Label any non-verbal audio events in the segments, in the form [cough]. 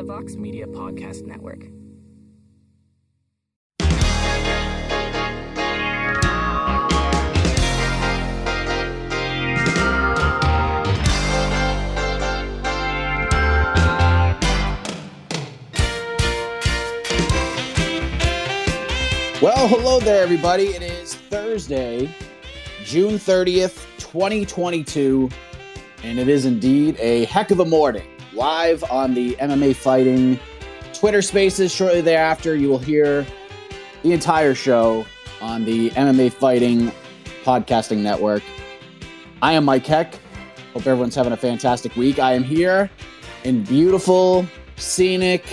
The Vox Media Podcast Network. Well, hello there, everybody. It is Thursday, June 30th, 2022, and it is indeed a heck of a morning. Live on the MMA Fighting Twitter Spaces. Shortly thereafter, you will hear the entire show on the MMA Fighting Podcasting Network. I am Mike Heck. Hope everyone's having a fantastic week. I am here in beautiful, scenic,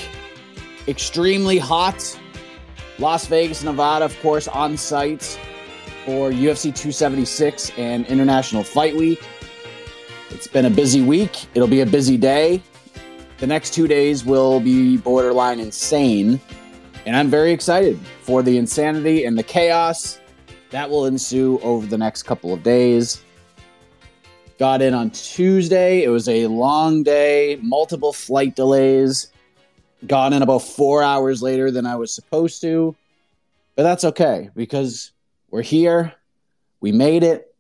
extremely hot Las Vegas, Nevada, of course, on site for UFC 276 and International Fight Week. It's been a busy week. It'll be a busy day. The next two days will be borderline insane. And I'm very excited for the insanity and the chaos that will ensue over the next couple of days. Got in on Tuesday. It was a long day, multiple flight delays got in about four hours later than I was supposed to. But that's okay because we're here. We made it.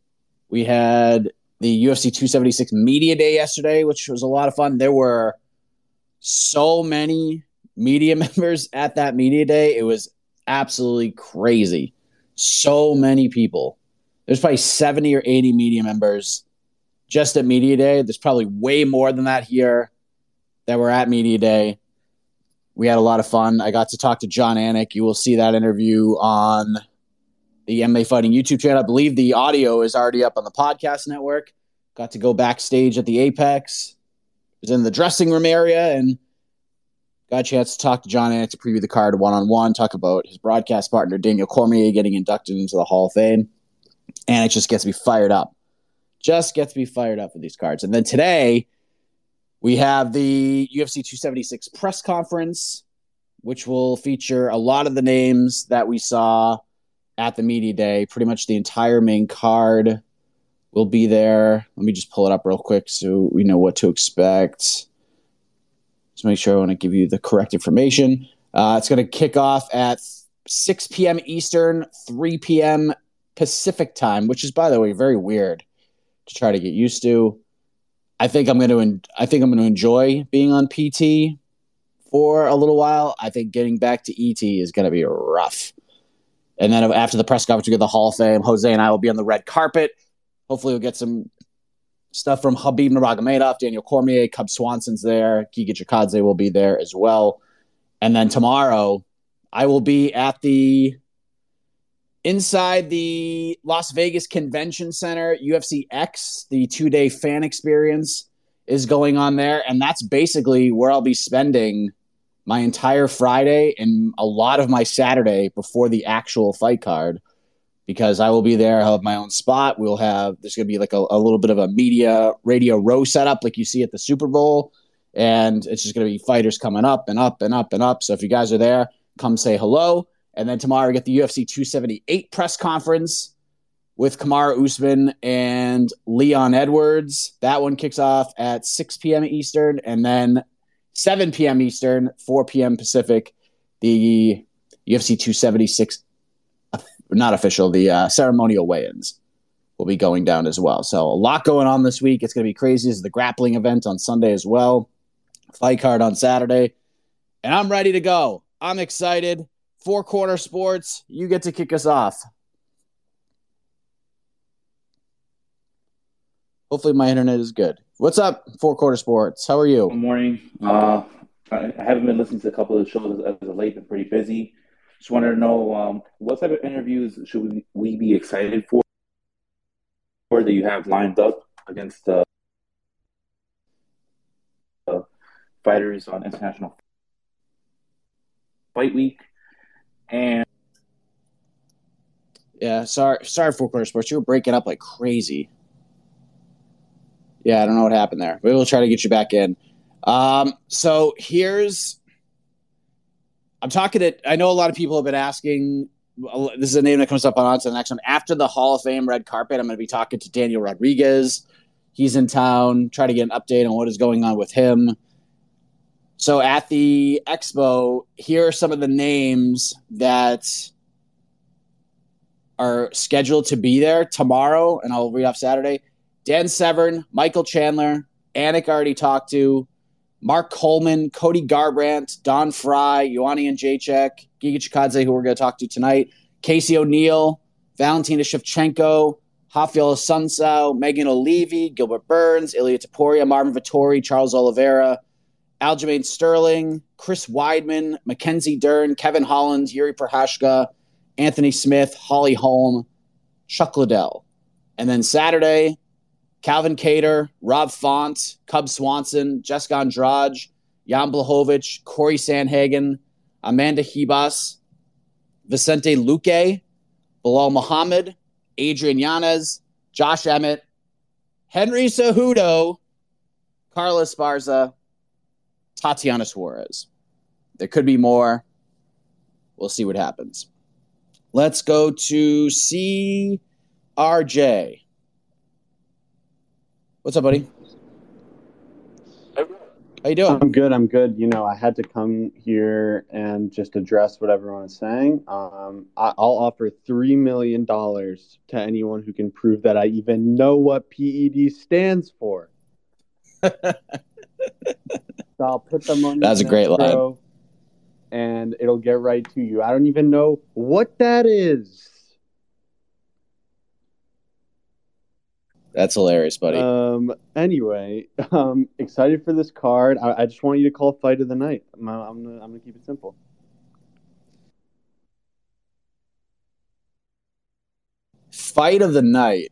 We had the UFC 276 Media Day yesterday, which was a lot of fun. There were so many media [laughs] members at that Media Day. It was absolutely crazy. So many people. There's probably 70 or 80 media members just at Media Day. There's probably way more than that here that were at Media Day we had a lot of fun. I got to talk to Jon Anik. You will see that interview on the MMA Fighting YouTube channel. I believe the audio is already up on the podcast network. Got to go backstage at the Apex. Was in the dressing room area and got a chance to talk to Jon Anik to preview the card one on one, talk about his broadcast partner Daniel Cormier getting inducted into the Hall of Fame. And it just gets me fired up. Just gets me fired up with these cards. And then today, we have the UFC 276 press conference, which will feature a lot of the names that we saw at the media day. Pretty much the entire main card will be there. Let me just pull it up real quick so we know what to expect. Just make sure I want to give you the correct information. Uh, it's going to kick off at 6 p.m. Eastern, 3 p.m. Pacific time, which is, by the way, very weird to try to get used to. I think I'm going to I think I'm going to enjoy being on PT for a little while. I think getting back to ET is going to be rough. And then after the press conference, we get the Hall of Fame. Jose and I will be on the red carpet. Hopefully, we'll get some stuff from Khabib Nurmagomedov, Daniel Cormier, Cub Swanson's there. Giga Chikadze will be there as well. And then tomorrow, I will be at the inside the Las Vegas Convention Center, UFC X, the two day fan experience is going on there. And that's basically where I'll be spending my entire Friday and a lot of my Saturday before the actual fight card because I will be there. I'll have my own spot. We'll have, there's going to be like a, a little bit of a media radio row setup like you see at the Super Bowl. And it's just going to be fighters coming up and up and up and up. So if you guys are there, come say hello. And then tomorrow we get the UFC 278 press conference with Kamaru Usman and Leon Edwards. That one kicks off at 6 p.m. Eastern and then 7 p.m. Eastern, 4 p.m. Pacific. The UFC 276, not official, the uh, ceremonial weigh-ins will be going down as well. So a lot going on this week. It's going to be crazy. This is the grappling event on Sunday as well. Fight card on Saturday. And I'm ready to go. I'm excited. Four Corner Sports, you get to kick us off. Hopefully, my internet is good. What's up, Four Quarter Sports? How are you? Good morning. Uh, I haven't been listening to a couple of the shows as of late. Been pretty busy. Just wanted to know um, what type of interviews should we, we be excited for, or that you have lined up against the uh, fighters on International Fight Week, and Yeah, sorry, sorry, Four Quarter Sports. You were breaking up like crazy. Yeah, I don't know what happened there. We will try to get you back in. Um, so here's, I'm talking to. I know a lot of people have been asking. This is a name that comes up on on to the next one. After the Hall of Fame red carpet, I'm going to be talking to Daniel Rodriguez. He's in town. Try to get an update on what is going on with him. So at the expo, here are some of the names that are scheduled to be there tomorrow, and I'll read off Saturday. Dan Severn, Michael Chandler, Anik already talked to, Mark Coleman, Cody Garbrandt, Don Frye, Ioanni and Jacek, Giga Chikadze, who we're going to talk to tonight, Casey O'Neill, Valentina Shevchenko, Raphael Assuncao, Megan O'Leary, Gilbert Burns, Ilia Topuria, Marvin Vettori, Charles Oliveira, Aljamain Sterling, Chris Weidman, Mackenzie Dern, Kevin Holland, Yuri Prochazka, Anthony Smith, Holly Holm, Chuck Liddell. And then Saturday, Calvin Kattar, Rob Font, Cub Swanson, Jessica Andrade, Jan Blachowicz, Cory Sandhagen, Amanda Ribas, Vicente Luque, Belal Muhammad, Adrian Yanez, Josh Emmett, Henry Cejudo, Carla Esparza, Tatiana Suarez. There could be more. We'll see what happens. Let's go to CRJ. What's up, buddy? How you doing? I'm good. I'm good. You know, I had to come here and just address what everyone is saying. Um, I, I'll offer three million dollars to anyone who can prove that I even know what PED stands for. [laughs] so I'll put them on. That's a great line. and it'll get right to you. I don't even know what that is. That's hilarious, buddy. Um. Anyway, um, excited for this card. I, I just want you to call fight of the night. I'm, I'm gonna, I'm gonna keep it simple. Fight of the night.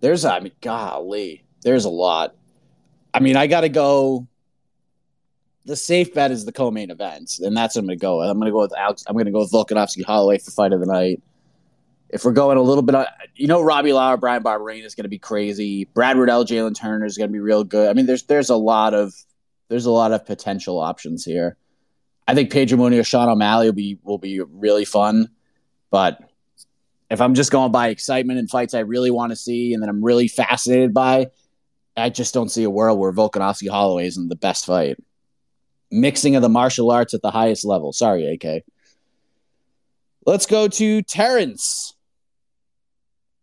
There's, I mean, golly, there's a lot. I mean, I got to go. The safe bet is the co-main event, and that's what I'm to go. with. I'm going to go with Alex. I'm to go with Volkanovski Holloway for fight of the night. If we're going a little bit, uh, you know, Robbie Lawler, Bryan Barberena is going to be crazy. Brad Riddell, Jalen Turner is going to be real good. I mean, there's there's a lot of there's a lot of potential options here. I think Pedro Munoz, Sean O'Malley will be will be really fun, but if I'm just going by excitement and fights I really want to see and that I'm really fascinated by, I just don't see a world where Volkanovski Holloway isn't the best fight. Mixing of the martial arts at the highest level. Sorry, AK. Let's go to Terrence.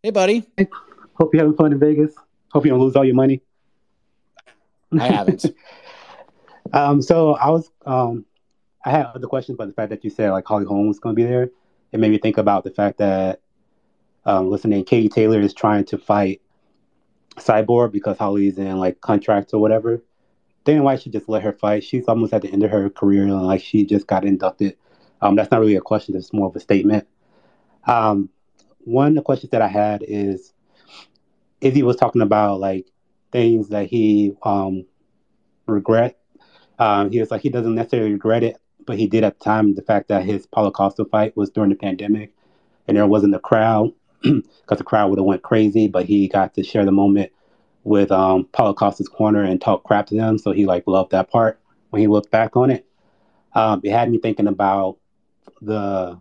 Hey, buddy. Hope you're having fun in Vegas. Hope you don't lose all your money. I haven't. [laughs] Um, so I was, um, I had other questions, but the fact that you said like Holly Holm was going to be there, it made me think about the fact that, um, listening, Katie Taylor is trying to fight Cyborg because Holly's in like contracts or whatever. Dana White should just let her fight. She's almost at the end of her career and like she just got inducted. Um, that's not really a question. It's more of a statement. Um, one of the questions that I had is Izzy was talking about like things that he um regret. Um, he was like he doesn't necessarily regret it, but he did at the time the fact that his Paulo Costa fight was during the pandemic and there wasn't a crowd [clears throat] because the crowd would have went crazy, but he got to share the moment with um Paulo Costa's corner and talk crap to them. So he like loved that part when he looked back on it. Um, it had me thinking about the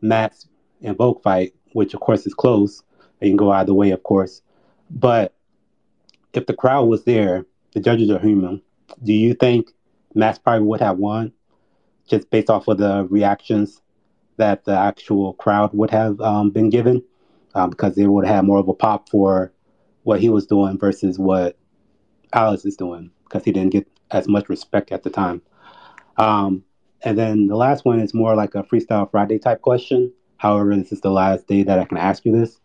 Max and Volk fight, which of course is close. It can go either way, of course. But if the crowd was there, the judges are human. Do you think Max probably would have won just based off of the reactions that the actual crowd would have um, been given? Um, because they would have more of a pop for what he was doing versus what Alice is doing because he didn't get as much respect at the time. Um, and then the last one is more like a freestyle Friday type question. However, this is the last day that I can ask you this.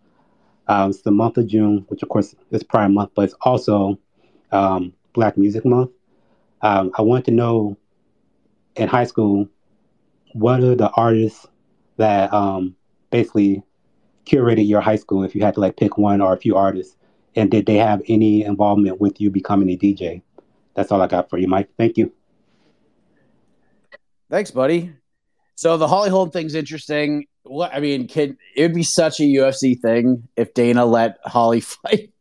Um, it's the month of June, which of course is Pride Month, but it's also um, Black Music Month. Um, I want to know in high school what are the artists that um, basically curated your high school if you had to like pick one or a few artists and did they have any involvement with you becoming a dj that's all i got for you mike thank you Thanks, buddy. So the Holly Holm thing's interesting. What I mean, can it would be such a UFC thing if Dana let Holly [laughs] fight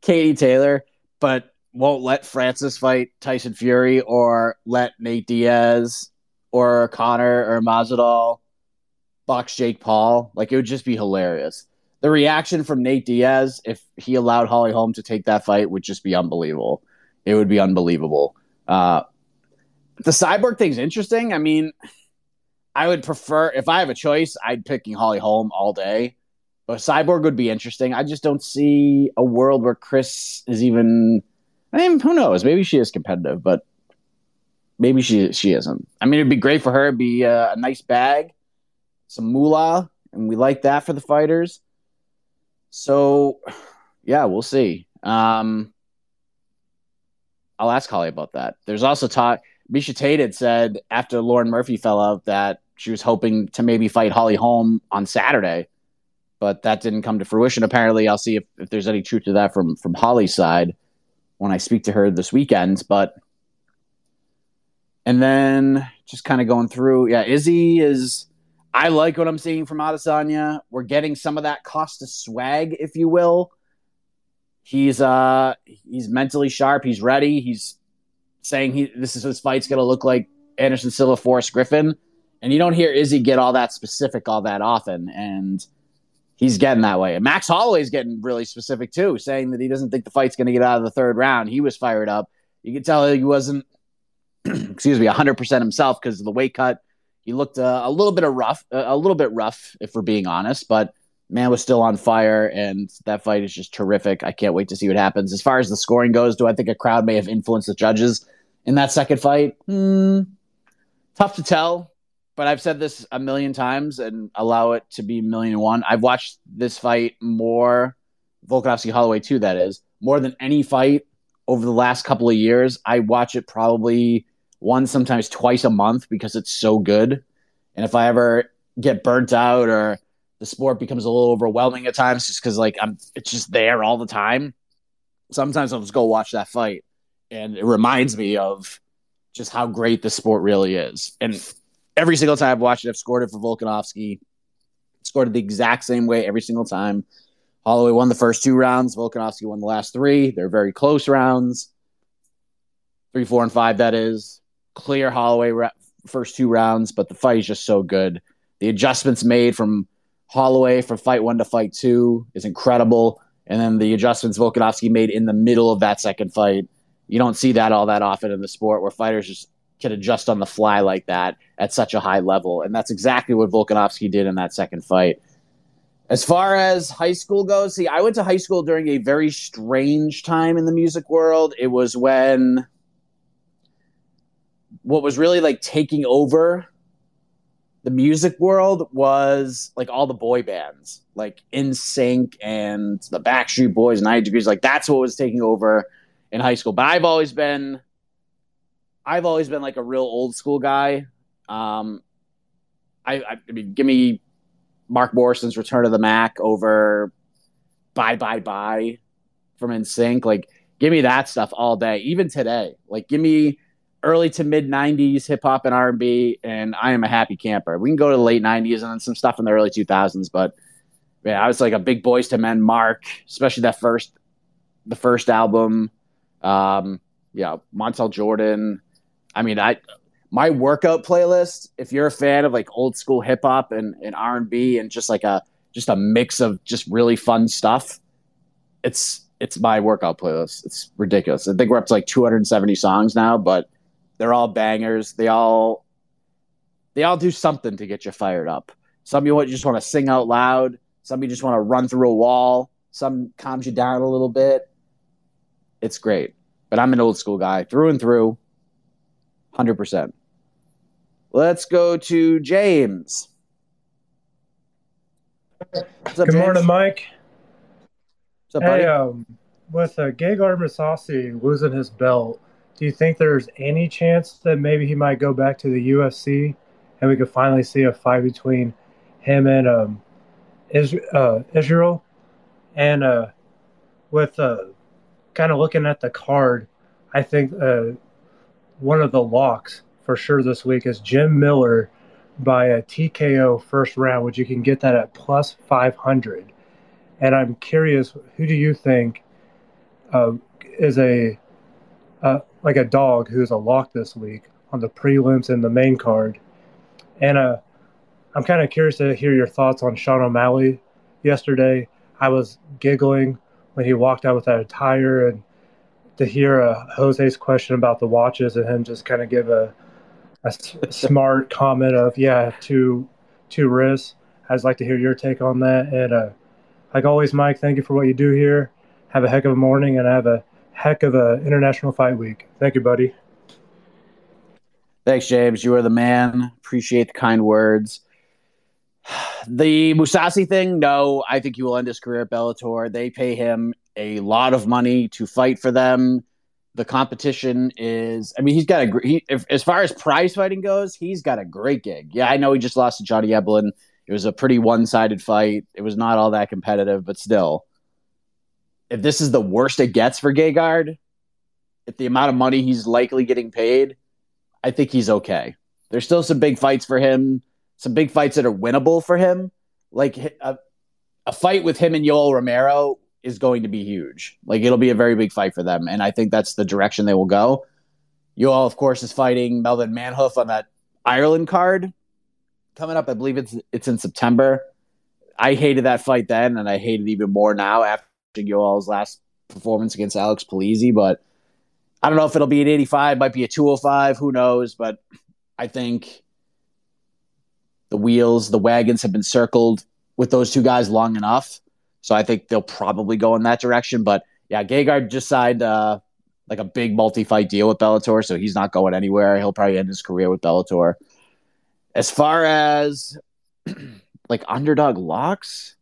Katie Taylor, but won't let Francis fight Tyson Fury or let Nate Diaz or Conor or Masvidal box Jake Paul. Like it would just be hilarious. The reaction from Nate Diaz if he allowed Holly Holm to take that fight would just be unbelievable. It would be unbelievable. Uh, the cyborg thing's interesting. I mean, I would prefer if I have a choice, I'd picking Holly Holm all day. But cyborg would be interesting. I just don't see a world where Cris is even. I mean, who knows? Maybe she is competitive, but maybe she she isn't. I mean, it'd be great for her. It'd be a, a nice bag, some moolah, and we like that for the fighters. So, yeah, we'll see. Um, I'll ask Holly about that. There's also talk. Miesha Tate had said after Lauren Murphy fell out that she was hoping to maybe fight Holly Holm on Saturday, but that didn't come to fruition. Apparently, I'll see if, if there's any truth to that from from Holly's side when I speak to her this weekend. But and then just kind of going through, yeah, Izzy is. I like what I'm seeing from Adesanya. We're getting some of that Costa swag, if you will. He's uh he's mentally sharp. He's ready. He's saying he this is his fight's to look like Anderson Silva, Forrest Griffin, and you don't hear Izzy get all that specific all that often, and he's getting that way. And Max Holloway's getting really specific too, saying that he doesn't think the fight's going to get out of the third round. He was fired up. You could tell he wasn't, [clears throat] excuse me, hundred percent himself because of the weight cut. He looked uh, a little bit of rough, uh, a little bit rough, if we're being honest, but man was still on fire and that fight is just terrific. I can't wait to see what happens. As far as the scoring goes, do I think a crowd may have influenced the judges in that second fight? Hmm, tough to tell, but I've said this a million times and allow it to be million and one. I've watched this fight more, Volkanovski Holloway too, that is, more than any fight over the last couple of years. I watch it probably once, sometimes twice a month because it's so good. And if I ever get burnt out or the sport becomes a little overwhelming at times just because like I'm it's just there all the time. Sometimes I'll just go watch that fight and it reminds me of just how great the sport really is. And every single time I've watched it, I've scored it for Volkanovski. Scored it the exact same way every single time. Holloway won the first two rounds. Volkanovski won the last three. They're very close rounds. Three, four, and five, that is. Clear Holloway ra- first two rounds, but the fight is just so good. The adjustments made from Holloway from fight one to fight two is incredible. And then the adjustments Volkanovski made in the middle of that second fight. You don't see that all that often in the sport where fighters just can adjust on the fly like that at such a high level. And that's exactly what Volkanovski did in that second fight. As far as high school goes, see, I went to high school during a very strange time in the music world. It was when what was really like taking over the music world was like all the boy bands, like NSYNC and the Backstreet Boys, 90 Degrees. Like that's what was taking over in high school. But I've always been, I've always been like a real old school guy. Um, I, I, I mean, give me Mark Morrison's Return of the Mack over Bye Bye Bye from NSYNC. Like, give me that stuff all day, even today. Like, give me early to mid 90s hip hop and R&B and I am a happy camper. We can go to the late 90s and then some stuff in the early 2000s, but yeah, I was like a big Boyz II Men mark, especially that first the first album. Um, yeah, Montel Jordan. I mean, I my workout playlist, if you're a fan of like old school hip hop and, and R&B and just like a just a mix of just really fun stuff, it's it's my workout playlist. It's ridiculous. I think we're up to like 270 songs now, but they're all bangers. They all they all do something to get you fired up. Some you just want to sing out loud. Some you just want to run through a wall. Some calms you down a little bit. It's great. But I'm an old school guy through and through. 100%. Let's go to James. Up, Good James? morning, Mike. What's up, buddy? Hey, um, with uh, Gegard Mousasi losing his belt, do you think there's any chance that maybe he might go back to the UFC and we could finally see a fight between him and um, Is- uh, Israel? And uh, with uh, kind of looking at the card, I think uh, one of the locks for sure this week is Jim Miller by a TKO first round, which you can get that at plus 500. And I'm curious, who do you think uh, is a uh, like a dog who's a lock this week on the prelims and the main card? And uh, I'm kind of curious to hear your thoughts on Sean O'Malley yesterday. I was giggling when he walked out with that attire, and to hear uh, Jose's question about the watches and him just kind of give a, a s- smart comment of, yeah, two two wrists. I'd like to hear your take on that. And uh, like always, Mike, thank you for what you do here. Have a heck of a morning and have a heck of a international fight week. Thank you, buddy. Thanks, James. You are the man. Appreciate the kind words. [sighs] The Mousasi thing, no, I think he will end his career at Bellator. They pay him a lot of money to fight for them. The competition is, I mean, he's got a gr- he, as far as prize fighting goes, he's got a great gig. Yeah, I know he just lost to Johnny Eblin. It was a pretty one sided fight. It was not all that competitive, but still, if this is the worst it gets for Gegard, if the amount of money he's likely getting paid, I think he's okay. There's still some big fights for him, some big fights that are winnable for him. Like a, a fight with him and Yoel Romero is going to be huge. Like it'll be a very big fight for them, and I think that's the direction they will go. Yoel, of course, is fighting Melvin Manhoof on that Ireland card coming up. I believe it's it's in September. I hated that fight then, and I hate it even more now after Yoel's last performance against Alex Polizzi. But I don't know if it'll be an 85, might be a 205, who knows? But I think the wheels, the wagons have been circled with those two guys long enough. So I think they'll probably go in that direction. But yeah, Gegard just signed uh, like a big multi fight deal with Bellator, so he's not going anywhere. He'll probably end his career with Bellator. As far as [clears throat] like underdog locks,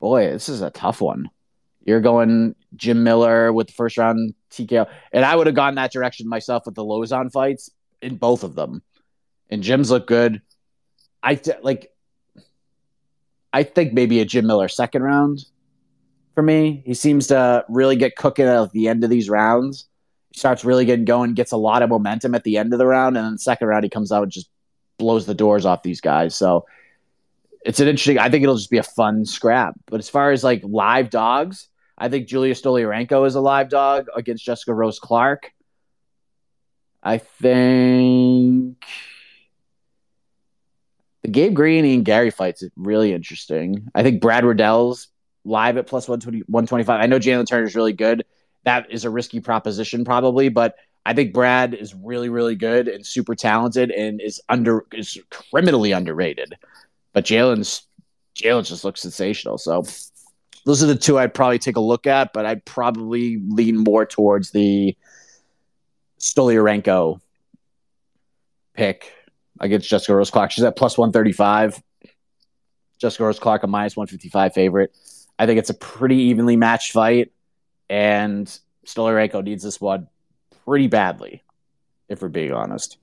boy, this is a tough one. You're going Jim Miller with the first round TKO, and I would have gone that direction myself with the Lauzon fights in both of them. And Jim's look good. I like. I think maybe a Jim Miller second round for me. He seems to really get cooking at the end of these rounds. He starts really getting going, gets a lot of momentum at the end of the round, and then the second round he comes out and just blows the doors off these guys. So it's an interesting. I think it'll just be a fun scrap. But as far as like live dogs, I think Julia Stoliarenko is a live dog against Jessica Rose Clark. I think the Gabe Green and Garry fight's really interesting. I think Brad Riddell's live at plus 120, 125. I know Jalen Turner is really good. That is a risky proposition, probably, but I think Brad is really, really good and super talented and is under is criminally underrated. But Jalen's Jalen just looks sensational. So those are the two I'd probably take a look at, but I'd probably lean more towards the Stoliarenko pick against Jessica Rose Clark. She's at plus 135. Jessica Rose Clark, a minus 155 favorite. I think it's a pretty evenly matched fight, and Stoliarenko needs this one pretty badly, if we're being honest.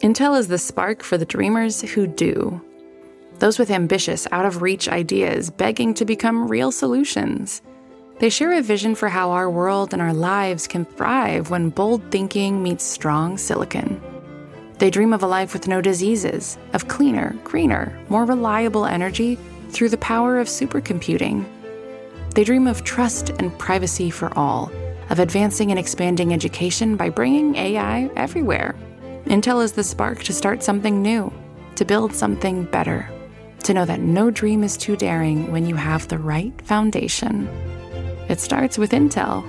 Intel is the spark for the dreamers who do. Those with ambitious, out of reach ideas begging to become real solutions. They share a vision for how our world and our lives can thrive when bold thinking meets strong silicon. They dream of a life with no diseases, of cleaner, greener, more reliable energy through the power of supercomputing. They dream of trust and privacy for all, of advancing and expanding education by bringing AI everywhere. Intel is the spark to start something new, to build something better, to know that no dream is too daring when you have the right foundation. It starts with Intel.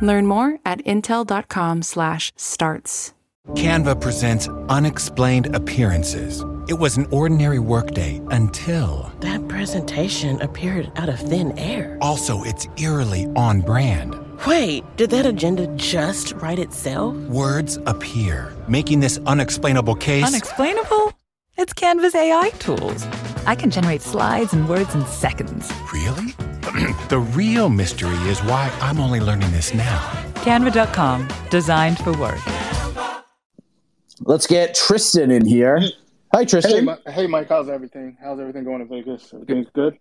Learn more at intel.com/starts. Canva presents unexplained appearances. It was an ordinary workday until. That presentation appeared out of thin air. Also, it's eerily on brand. Wait, did that agenda just write itself? Words appear, making this unexplainable case. Unexplainable? It's Canva's AI tools. I can generate slides and words in seconds. Really? [clears throat] the real mystery is why I'm only learning this now. Canva.com, designed for work. Let's get Tristan in here. Hi, Tristan. Mi- hey, Mike. How's everything? How's everything going in Vegas? Everything's good.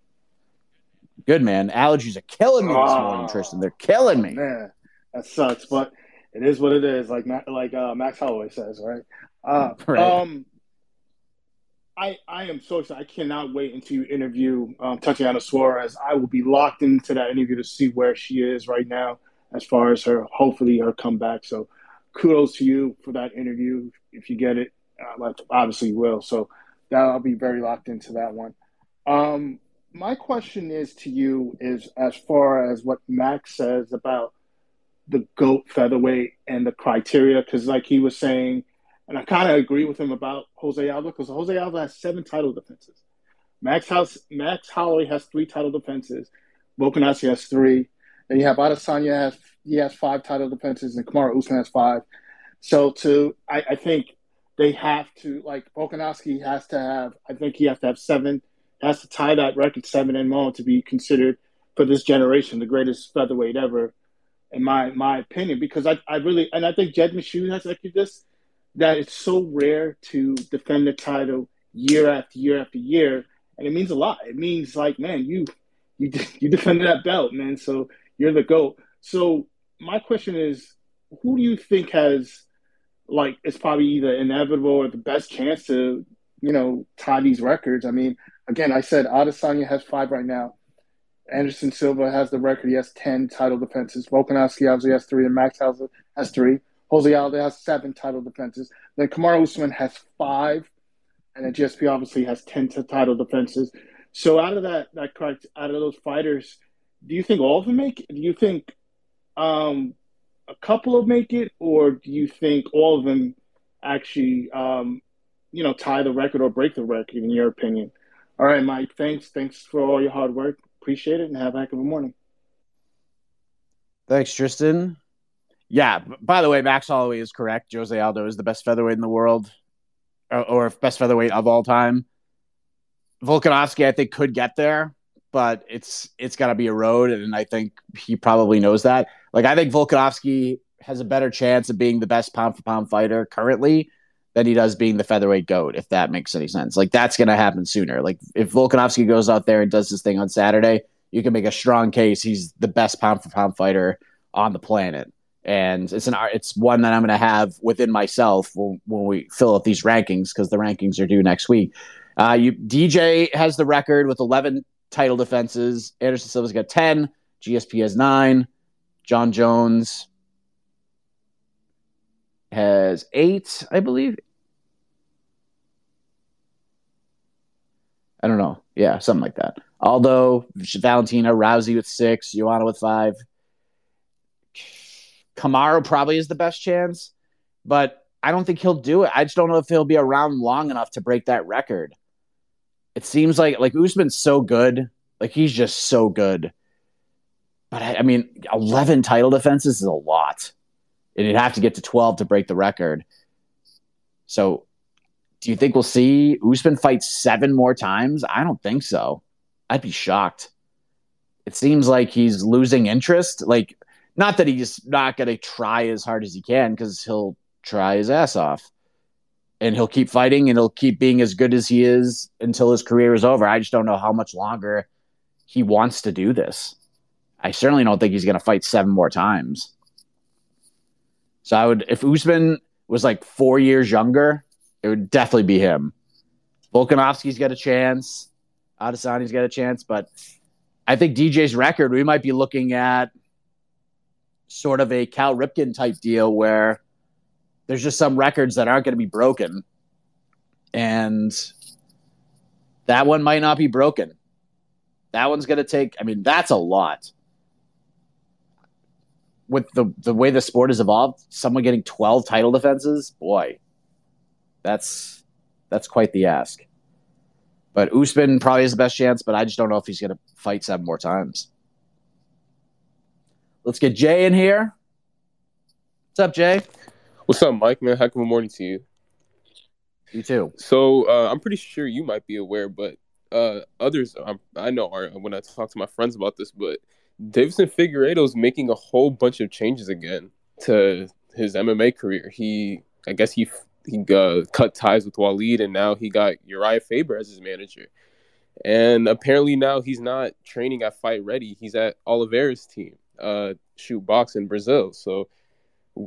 Good man. Allergies are killing me this Ah. morning, Tristan. They're killing me. Man, that sucks, but it is what it is. Like like uh, Max Holloway says, right? Uh, [laughs] Right. Um, I I am so excited. I cannot wait until you interview um, Tatiana Suarez. I will be locked into that interview to see where she is right now as far as her hopefully her comeback. So kudos to you for that interview. If you get it, uh, obviously you will. So that I'll be very locked into that one. Um, my question is to you is as far as what Max says about the goat featherweight and the criteria, because like he was saying, and I kind of agree with him about Jose Aldo, because Jose Aldo has seven title defenses. Max House, Max Holloway has three title defenses. Volkanovski has three. Then you have Adesanya has he has five title defenses, and Kamaru Usman has five. So to I, I think they have to like Volkanovski has to have. I think he has to have seven. Has to tie that record seven and more to be considered for this generation the greatest featherweight ever, in my my opinion. Because I, I really and I think Jed Meshew has like this that it's so rare to defend the title year after year after year, and it means a lot. It means like man, you you you defended that belt, man. So you're the goat. So my question is, who do you think has like it's probably either inevitable or the best chance to you know tie these records? I mean, again, I said Adesanya has five right now. Anderson Silva has the record. He has ten title defenses. Volkanovski obviously has three, and Max has, has three. Jose Aldo has seven title defenses. Then Kamaru Usman has five, and then GSP obviously has ten title defenses. So out of that, that correct, out of those fighters, do you think all of them make it? Do you think um, a couple of make it, or do you think all of them actually, um, you know, tie the record or break the record? In your opinion? All right, Mike. Thanks. Thanks for all your hard work. Appreciate it, and have a heck of a morning. Thanks, Tristan. Yeah. By the way, Max Holloway is correct. Jose Aldo is the best featherweight in the world, or, or best featherweight of all time. Volkanovski, I think, could get there, but it's it's got to be a road, and I think he probably knows that. Like, I think Volkanovski has a better chance of being the best pound for pound fighter currently than he does being the featherweight goat, if that makes any sense. Like, that's going to happen sooner. Like, if Volkanovski goes out there and does this thing on Saturday, you can make a strong case he's the best pound for pound fighter on the planet. And it's an it's one that I'm going to have within myself when, when we fill out these rankings because the rankings are due next week. Uh, you DJ has the record with 11 title defenses. Anderson Silva's got 10. GSP has nine. Jon Jones has eight, I believe. I don't know. Yeah, something like that. Although Valentina, Rousey with six, Joanna with five. Kamaru probably is the best chance, but I don't think he'll do it. I just don't know if he'll be around long enough to break that record. It seems like like Usman's so good, like he's just so good. But I, I mean, eleven title defenses is a lot, and you'd have to get to twelve to break the record. So, do you think we'll see Usman fight seven more times? I don't think so. I'd be shocked. It seems like he's losing interest. Like, not that he's not going to try as hard as he can because he'll try his ass off and he'll keep fighting and he'll keep being as good as he is until his career is over. I just don't know how much longer he wants to do this. I certainly don't think he's going to fight seven more times. So I would, if Usman was like four years younger, it would definitely be him. Volkanovski's got a chance. Adesanya's got a chance, but I think DJ's record, we might be looking at sort of a Cal Ripken type deal where there's just some records that aren't going to be broken. And that one might not be broken. That one's going to take, I mean, that's a lot. With the, the way the sport has evolved, someone getting 12 title defenses, boy, that's that's quite the ask. But Usman probably has the best chance, but I just don't know if he's going to fight seven more times. Let's get Jay in here. What's up, Jay? What's up, Mike? Man, heck of a morning to you. You too. So uh, I'm pretty sure you might be aware, but uh, others um, I know are when I talk to my friends about this, but Deiveson Figueiredo is making a whole bunch of changes again to his MMA career. He, I guess he he uh, cut ties with Waleed, and now he got Urijah Faber as his manager. And apparently now he's not training at Fight Ready. He's at Oliveira's team, uh, Chute Boxe in Brazil. So,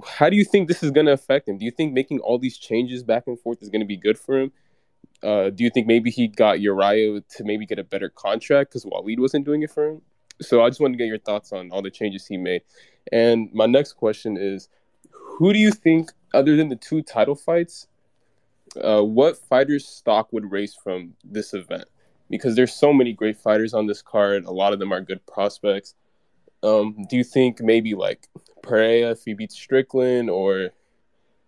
how do you think this is going to affect him? Do you think making all these changes back and forth is going to be good for him? Uh, do you think maybe he got Urijah to maybe get a better contract because Waleed wasn't doing it for him? So I just want to get your thoughts on all the changes he made. And my next question is, who do you think, other than the two title fights, uh, what fighters' stock would raise from this event? Because there's so many great fighters on this card. A lot of them are good prospects. Um, do you think maybe like Pereira if he beats Strickland, or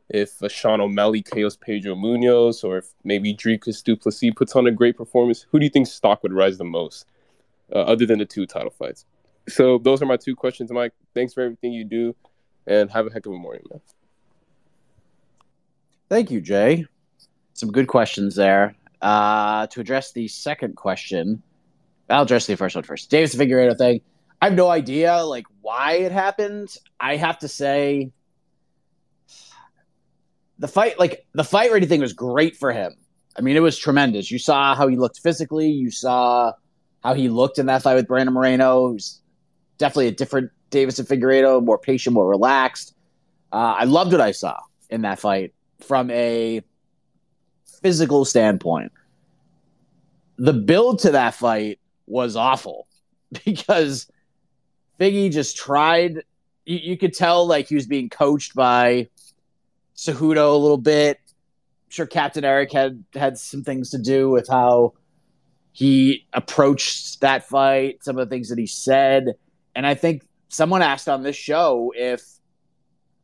if Sean O'Malley KOs Pedro Munoz, or if maybe Dricus du Plessis puts on a great performance? Who do you think stock would rise the most, uh, other than the two title fights? So those are my two questions, Mike. Thanks for everything you do, and have a heck of a morning, man. Thank you, Jay. Some good questions there. Uh, to address the second question, I'll address the first one first. Davis Figueiredo thing. I have no idea like why it happened. I have to say, the fight, like the fight ready thing, was great for him. I mean, it was tremendous. You saw how he looked physically. You saw how he looked in that fight with Brandon Moreno. Who's definitely a different Deiveson Figueiredo, more patient, more relaxed. Uh, I loved what I saw in that fight from a physical standpoint. The build to that fight was awful [laughs] because Figgy just tried. You, you, could tell like he was being coached by Cejudo a little bit. I'm sure Captain Eric had had some things to do with how he approached that fight, some of the things that he said, and I think someone asked on this show if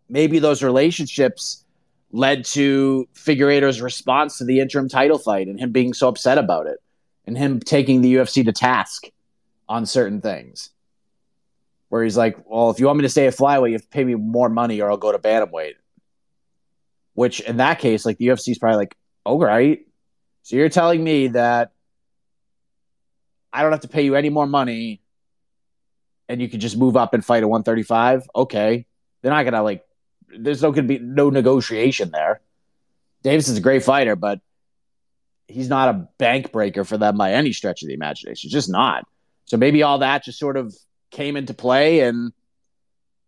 maybe those relationships led to Figueiredo's response to the interim title fight and him being so upset about it and him taking the UFC to task on certain things. Where he's like, well, if you want me to stay at flyweight, you have to pay me more money or I'll go to bantamweight. Which in that case, like the UFC is probably like, oh, right. So you're telling me that I don't have to pay you any more money and you could just move up and fight at 135? Okay. They're not to like there's no to be no negotiation there. Davis is a great fighter, but he's not a bank breaker for them by any stretch of the imagination. Just not. So maybe all that just sort of came into play and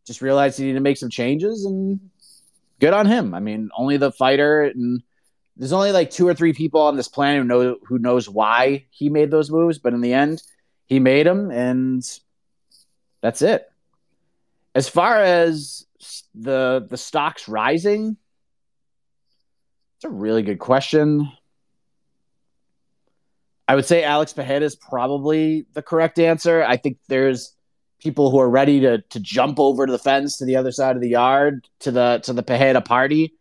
just realized he needed to make some changes and good on him. I mean, only the fighter and there's only like two or three people on this planet who know who knows why he made those moves, but in the end, he made them and that's it. As far as the the stocks rising? It's a really good question. I would say Alex Pereira is probably the correct answer. I think there's people who are ready to to jump over to the fence to the other side of the yard to the to the Pereira party,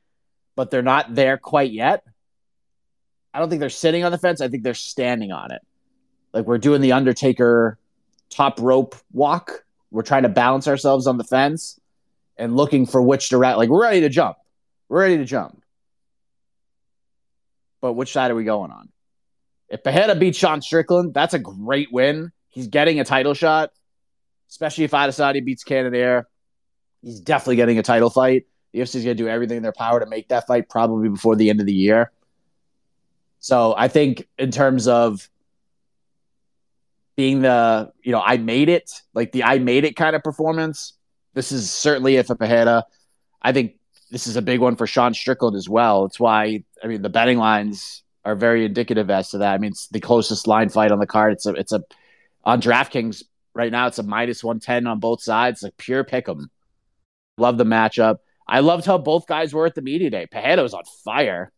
but they're not there quite yet. I don't think they're sitting on the fence. I think they're standing on it. Like we're doing the Undertaker top rope walk. We're trying to balance ourselves on the fence and looking for which direct. Like we're ready to jump. We're ready to jump. But which side are we going on? If Pereira beats Sean Strickland, that's a great win. He's getting a title shot, especially if Adesanya beats Cannonier. He's definitely getting a title fight. The UFC is going to do everything in their power to make that fight probably before the end of the year. So I think in terms of being the, you know, I made it, like the I made it kind of performance, this is certainly if a Pereira. I think this is a big one for Sean Strickland as well. It's why I mean the betting lines are very indicative as to that. I mean it's the closest line fight on the card. It's a it's a on DraftKings right now. It's a minus one ten on both sides. Like pure pick 'em. Love the matchup. I loved how both guys were at the media day. Was on fire,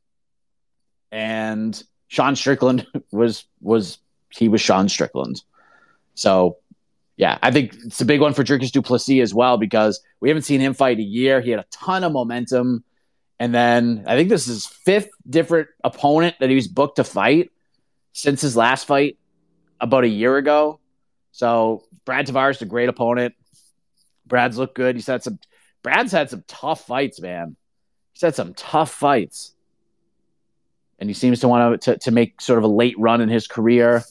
and Sean Strickland [laughs] was was he was Sean Strickland. So yeah, I think it's a big one for Dricus du Plessis as well because we haven't seen him fight a year. He had a ton of momentum. And then I think this is fifth different opponent that he was booked to fight since his last fight about a year ago. So Brad Tavares is a great opponent. Brad's looked good. He's had some. Brad's had some tough fights, man. He's had some tough fights, and he seems to want to to make sort of a late run in his career.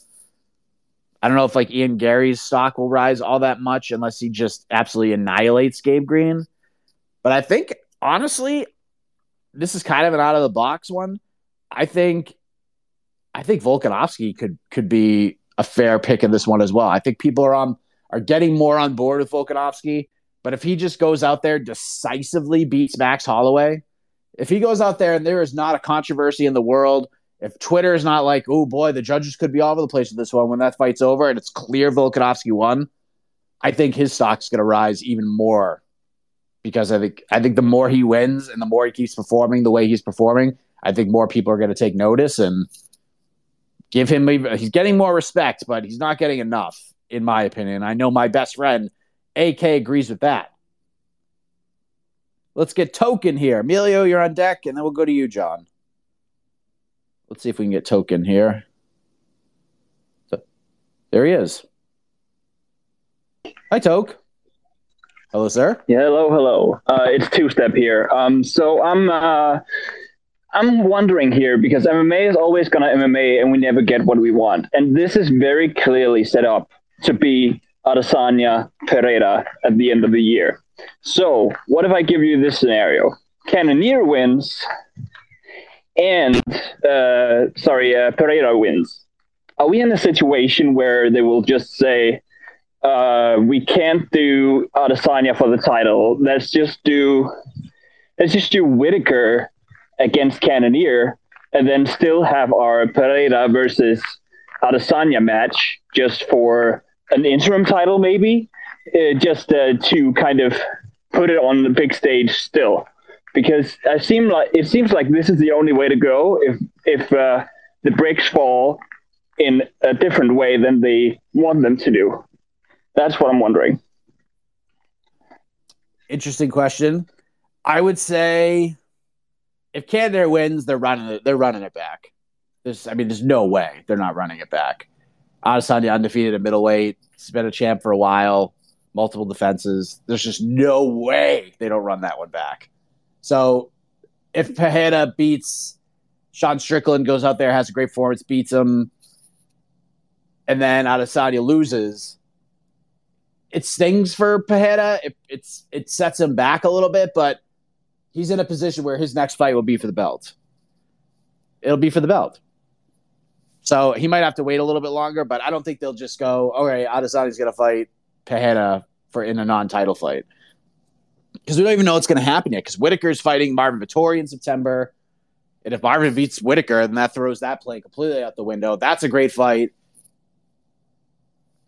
I don't know if like Ian Garry's stock will rise all that much unless he just absolutely annihilates Gabe Green. But I think honestly, this is kind of an out of the box one. I think I think Volkanovski could could be a fair pick in this one as well. I think people are on are getting more on board with Volkanovski, but if he just goes out there decisively beats Max Holloway, if he goes out there and there is not a controversy in the world, if Twitter is not like, oh boy, the judges could be all over the place with this one when that fight's over and it's clear Volkanovski won, I think his stock's going to rise even more because I think I think the more he wins and the more he keeps performing the way he's performing, I think more people are going to take notice and give him. He's getting more respect, but he's not getting enough, in my opinion. I know my best friend, AK, agrees with that. Let's get Token here. Emilio, you're on deck, and then we'll go to you, John. Let's see if we can get Token here. So, there he is. Hi, Toke. Hello, sir. Yeah, hello, hello. Uh, it's two step here. Um, so I'm uh, I'm wondering here because MMA is always gonna MMA, and we never get what we want. And this is very clearly set up to be Adesanya Pereira at the end of the year. So what if I give you this scenario? Cannonier wins, and uh, sorry, uh, Pereira wins. Are we in a situation where they will just say? uh, we can't do Adesanya for the title. Let's just do let's just do Whittaker against Cannonier, and then still have our Pereira versus Adesanya match just for an interim title, maybe, uh, just uh, to kind of put it on the big stage still. Because I seem like it seems like this is the only way to go if if uh, the breaks fall in a different way than they want them to do. That's what I'm wondering. Interesting question. I would say if Cannonier wins, they're running it. They're running it back. There's, I mean, there's no way they're not running it back. Adesanya undefeated at middleweight. He's been a champ for a while. Multiple defenses. There's just no way they don't run that one back. So if Pereira beats Sean Strickland, goes out there, has a great performance, beats him, and then Adesanya loses, it stings for Pereira. It, it's it sets him back a little bit, but he's in a position where his next fight will be for the belt. It'll be for the belt. So he might have to wait a little bit longer, but I don't think they'll just go, okay, Adesanya's going to fight Pereira for in a non-title fight. Because we don't even know what's going to happen yet. Because Whittaker's fighting Marvin Vettori in September. And if Marvin beats Whittaker, then that throws that play completely out the window. That's a great fight.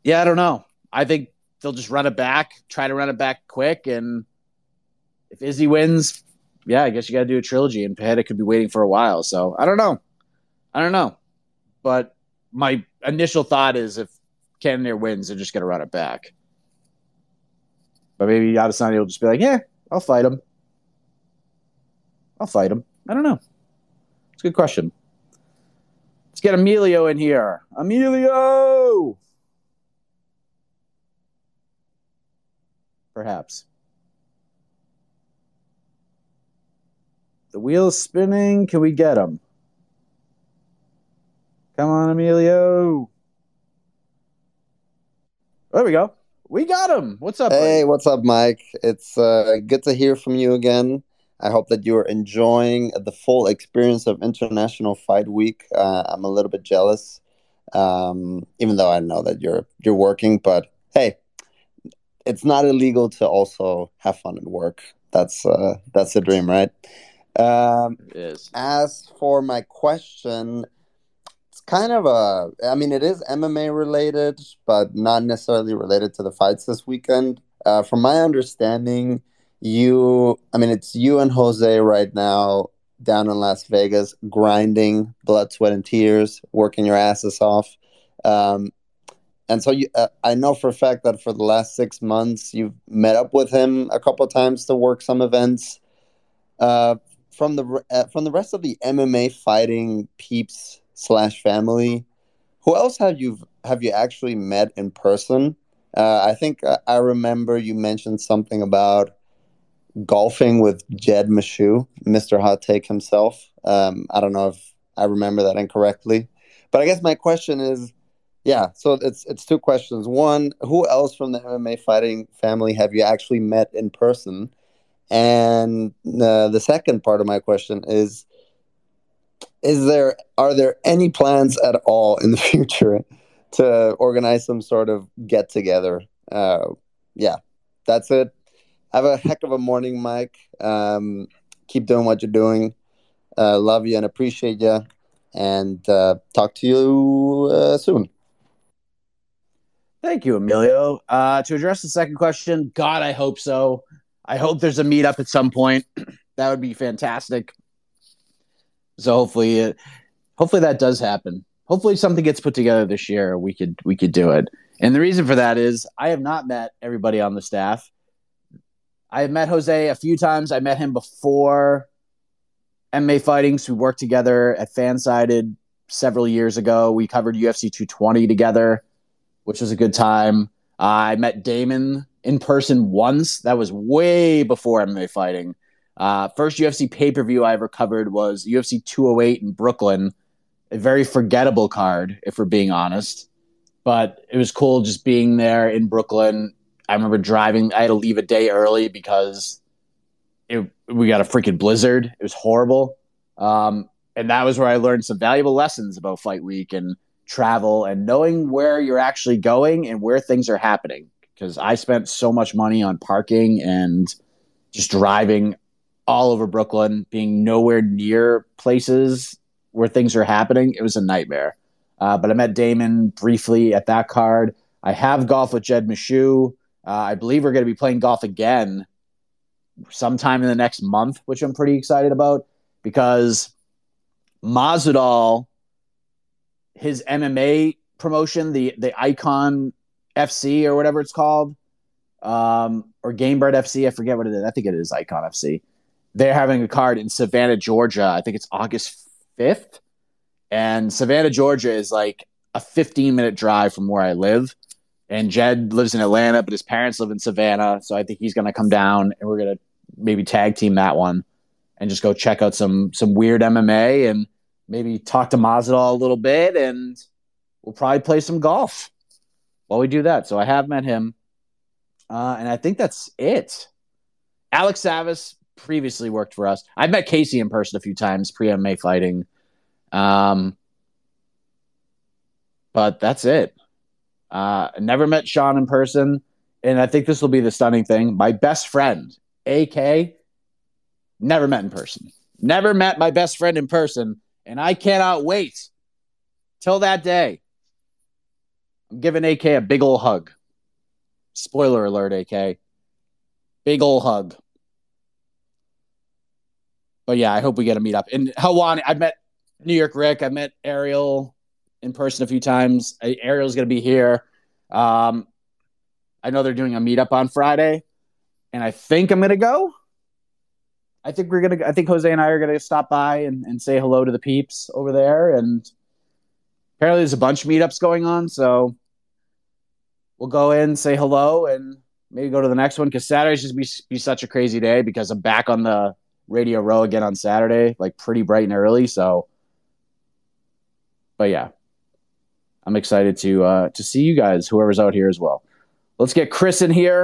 Yeah, I don't know. I think they'll just run it back, try to run it back quick, and if Izzy wins, yeah, I guess you got to do a trilogy, and Pereira could be waiting for a while. So I don't know, I don't know, but my initial thought is if Cannonier wins, they're just going to run it back. But maybe Adesanya will just be like, yeah, I'll fight him. I'll fight him. I don't know. It's a good question. Let's get Emilio in here. Emilio! perhaps. The wheel's spinning. Can we get him? Come on, Emilio. There we go. We got him. What's up? Hey, what's up, Mike? It's uh, good to hear from you again. I hope that you're enjoying the full experience of International Fight Week. Uh, I'm a little bit jealous, um, even though I know that you're you're working. But hey, it's not illegal to also have fun at work. That's uh, that's the dream, right? Um, is. As for my question, it's kind of a. I mean, it is MMA related, but not necessarily related to the fights this weekend. Uh, from my understanding, you. I mean, it's you and Jose right now down in Las Vegas, grinding blood, sweat, and tears, working your asses off. Um, and so you, uh, I know for a fact that for the last six months you've met up with him a couple of times to work some events. Uh, from the uh, from the rest of the MMA fighting peeps slash family, who else have you have you actually met in person? Uh, I think I, I remember you mentioned something about golfing with Jed Meshew, Mr. Hot Take himself. Um, I don't know if I remember that incorrectly, but I guess my question is, yeah. So it's it's two questions. One, who else from the MMA fighting family have you actually met in person? And uh, the second part of my question is, is there are there any plans at all in the [laughs] future to organize some sort of get together? Uh, yeah, that's it. Have a heck of a morning, Mike. Um, keep doing what you're doing. Uh, love you and appreciate you. And uh, talk to you uh, soon. Thank you, Emilio. Uh, to address the second question, God, I hope so. I hope there's a meetup at some point. [clears throat] that would be fantastic. So hopefully, uh, hopefully that does happen. Hopefully something gets put together this year. We could we could do it. And the reason for that is I have not met everybody on the staff. I have met Jose a few times. I met him before MMA fighting. So we worked together at Fansided several years ago. We covered UFC 220 together, which was a good time. Uh, I met Damon in person once. That was way before MMA fighting. Uh, first UFC pay per view I ever covered was UFC 208 in Brooklyn. A very forgettable card, if we're being honest. But it was cool just being there in Brooklyn I remember driving. I had to leave a day early because it, we got a freaking blizzard. It was horrible. Um, and that was where I learned some valuable lessons about Fight Week and travel and knowing where you're actually going and where things are happening. Because I spent so much money on parking and just driving all over Brooklyn, being nowhere near places where things are happening. It was a nightmare. Uh, but I met Damon briefly at that card. I have golf with Jed Meshew. Uh, I believe we're going to be playing golf again sometime in the next month, which I'm pretty excited about because Masvidal, his MMA promotion, the the Icon FC or whatever it's called, um, or Gamebred FC, I forget what it is. I think it is Icon FC. They're having a card in Savannah, Georgia. I think it's August 5th. And Savannah, Georgia is like a 15 minute drive from where I live and Jed lives in Atlanta, but his parents live in Savannah. So I think he's going to come down, and we're going to maybe tag team that one, and just go check out some some weird MMA, and maybe talk to Masvidal a little bit, and we'll probably play some golf while we do that. So I have met him, uh, and I think that's it. Alex Savas previously worked for us. I've met Casey in person a few times pre MMA fighting, um, but that's it. Uh, never met Sean in person. And I think this will be the stunning thing. My best friend, AK, never met in person. Never met my best friend in person. And I cannot wait till that day. Giving AK a big ol' hug. Spoiler alert, AK. Big ol' hug. But yeah, I hope we get to meet up. And Helwani, I've met New York Rick. I met Ariel in person a few times. Ariel's going to be here. Um, I know they're doing a meetup on Friday, and I think I'm going to go. I think we're gonna. I think Jose and I are gonna stop by and, and say hello to the peeps over there. And apparently, there's a bunch of meetups going on, so we'll go in, say hello, and maybe go to the next one because Saturday's just be be such a crazy day because I'm back on the Radio Row again on Saturday, like pretty bright and early. So, but yeah, I'm excited to uh, to see you guys, whoever's out here as well. Let's get Chris in here,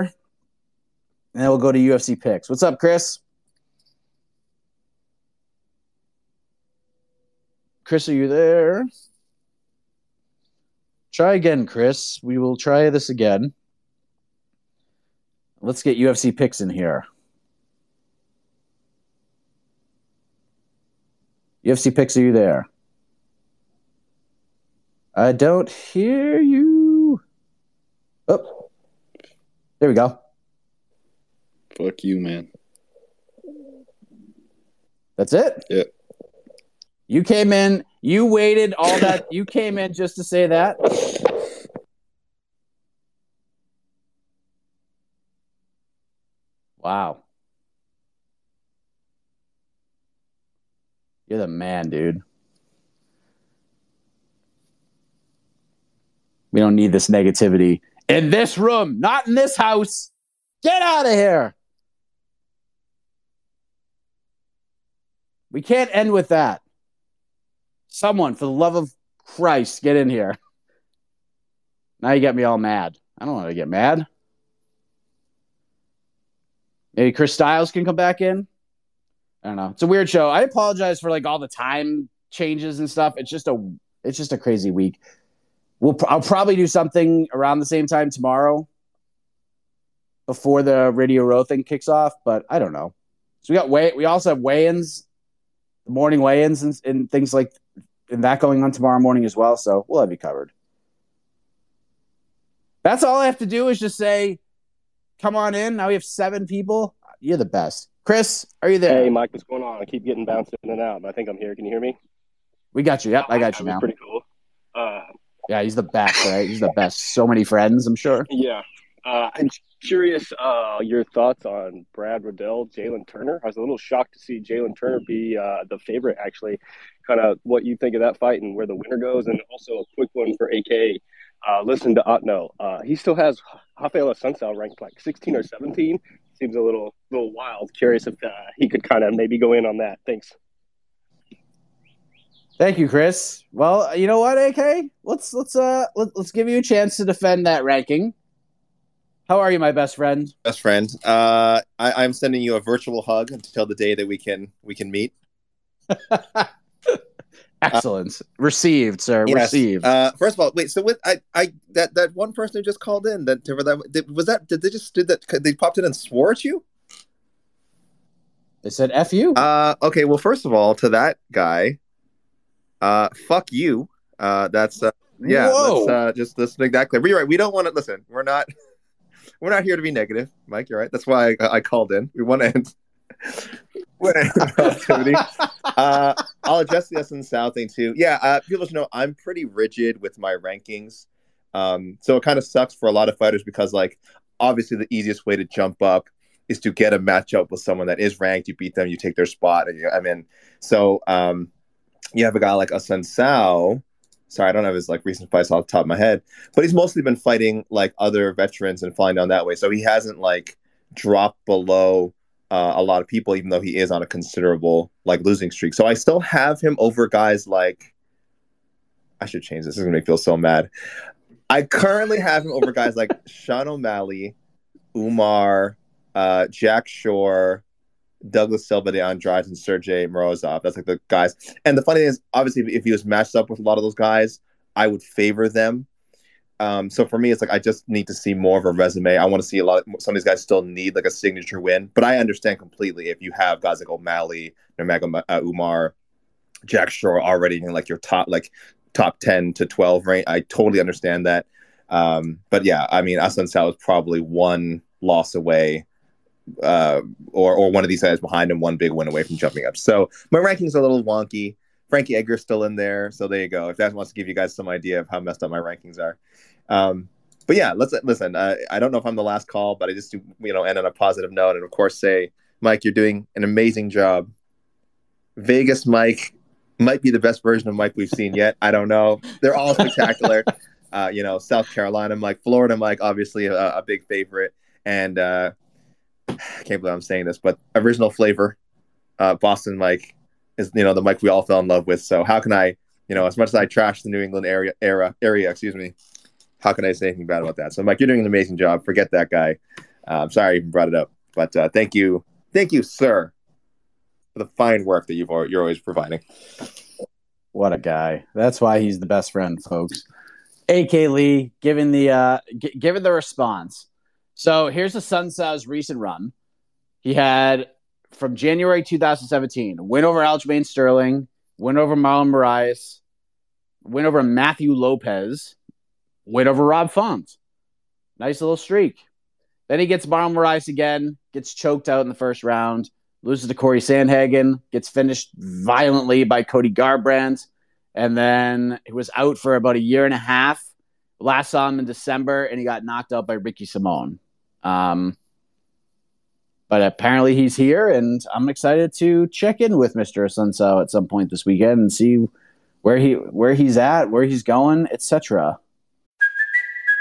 and then we'll go to UFC picks. What's up, Chris? Chris, are you there? Try again, Chris. We will try this again. Let's get UFC picks in here. UFC picks, are you there? I don't hear you. Oh, there we go. Fuck you, man. That's it. Yeah. You came in. You waited all that. you came in just to say that. Wow. You're the man, dude. We don't need this negativity. In this room, not in this house. Get out of here. We can't end with that. Someone, for the love of Christ, get in here. Now you get me all mad. I don't want to get mad. Maybe Chris Styles can come back in. I don't know. It's a weird show. I apologize for like all the time changes and stuff. It's just a it's just a crazy week. We'll I'll probably do something around the same time tomorrow before the Radio Row thing kicks off, but I don't know. So we got weigh we also have weigh-ins, morning weigh-ins and, and things like and that going on tomorrow morning as well. So we'll have you covered. That's all I have to do is just say, come on in. Now we have seven people. You're the best. Chris, are you there? Hey, Mike, what's going on? I keep getting bounced in and out, but I think I'm here. Can you hear me? We got you. Yep, I got you now. pretty cool. Uh, Yeah, he's the best, right? He's the best. So many friends, I'm sure. yeah. Uh, I'm curious uh, your thoughts on Brad Riddell, Jalen Turner. I was a little shocked to see Jalen Turner be uh, the favorite, actually. Kind of what you think of that fight and where the winner goes. And also a quick one for AK. Uh, listen to Otno. Uh, he still has Raphael Assuncao ranked like 16 or 17. Seems a little little wild. Curious if uh, he could kind of maybe go in on that. Thanks. Thank you, Chris. Well, you know what, AK? Let's let's uh let, let's give you a chance to defend that ranking. How are you, my best friend? best friend. Uh, I, I'm sending you a virtual hug until the day that we can we can meet. [laughs] [laughs] Excellent. Received, sir. Yes. Received. Uh, first of all, wait. So with I, I that that one person who just called in that that did, was that did they just did that they popped in and swore at you? They said "f you." Uh, okay. Well, first of all, to that guy, uh, fuck you. Uh, that's uh, yeah. Whoa. Let's uh, just let's make that clear. But you're right. We don't want to listen. We're not. [laughs] We're not here to be negative, Mike. You're right. That's why I, I called in. We want to end. [laughs] positivity. [laughs] uh, I'll address the Assuncao thing too. Yeah, uh, people should know I'm pretty rigid with my rankings. Um, so it kind of sucks for a lot of fighters because, like, obviously the easiest way to jump up is to get a matchup with someone that is ranked. You beat them, you take their spot. And you, I mean, so um, you have a guy like Assuncao. Sorry, I don't have his like recent fights off the top of my head, but he's mostly been fighting like other veterans and flying down that way. So he hasn't like dropped below uh, a lot of people, even though he is on a considerable like losing streak. So I still have him over guys like I should change this. This is gonna make me feel so mad. I currently have him over guys like [laughs] Sean O'Malley, Umar, uh, Jack Shore, Douglas Silva de Andrade, and Sergey Morozov. That's like the guys. And the funny thing is, obviously, if, if he was matched up with a lot of those guys, I would favor them. Um, so for me, it's like I just need to see more of a resume. I want to see a lot. Of, some of these guys still need like a signature win, but I understand completely if you have guys like O'Malley, Nurmagomedov uh, Umar, Jack Shore already in like your top like top ten to twelve range. I totally understand that. Um, but yeah, I mean, Assuncao is probably one loss away, uh, or or one of these guys behind him, one big win away from jumping up. So my rankings are a little wonky. Frankie Edgar's still in there, so there you go. If that wants to give you guys some idea of how messed up my rankings are. Um, but yeah, let's listen. Uh, I don't know if I'm the last call, but I just do, you know, end on a positive note, and of course, say, Mike, you're doing an amazing job. Vegas Mike might be the best version of Mike we've seen yet. I don't know. They're all spectacular. [laughs] uh, you know, South Carolina Mike, Florida Mike, obviously a, a big favorite, and uh, I can't believe I'm saying this, but original flavor, uh, Boston Mike is you know the Mike we all fell in love with. So how can I, you know, as much as I trash the New England area era area, excuse me, how can I say anything bad about that? So Mike, you're doing an amazing job. Forget that guy. Uh, I'm sorry I even brought it up, but uh, thank you, thank you, sir, for the fine work that you've you're always providing. What a guy. That's why he's the best friend, folks. AK Lee giving the uh g- giving the response. So here's Assuncao's recent run. He had from January 2017, win over Aljamain Sterling, win over Marlon Moraes, win over Matthew Lopes, win over Rob Font. Nice little streak. Then he gets Marlon Moraes again, gets choked out in the first round, loses to Cory Sandhagen, gets finished violently by Cody Garbrandt, and then he was out for about a year and a half. Last saw him in December, and he got knocked out by Ricky Simon. Um, but apparently he's here, and I'm excited to check in with Mr. Assuncao at some point this weekend and see where he where he's at, where he's going, etc.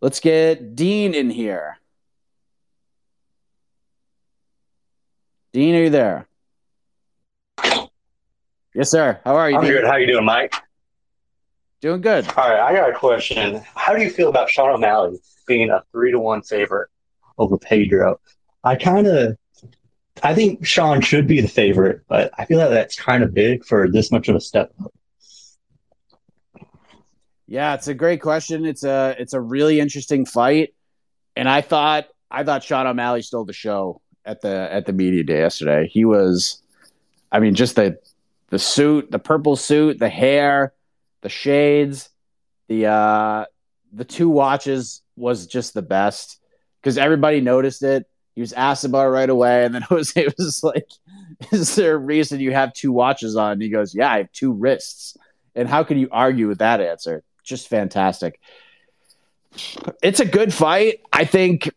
Let's get Dean in here. Dean, are you there? Yes, sir. How are you? I'm Dean? good. How you doing, Mike? Doing good. All right, I got a question. How do you feel about Sean O'Malley being a three to one favorite over Pedro? I kind of, I think Sean should be the favorite, but I feel like that's kind of big for this much of a step up. Yeah, it's a great question. It's a it's a really interesting fight, and I thought I thought Sean O'Malley stole the show at the at the media day yesterday. He was, I mean, just the the suit, the purple suit, the hair, the shades, the uh the two watches was just the best because everybody noticed it. He was asked about it right away, and then [laughs] Jose was like, "Is there a reason you have two watches on?" And he goes, "Yeah, I have two wrists." And how can you argue with that answer? Just fantastic. It's a good fight. I think.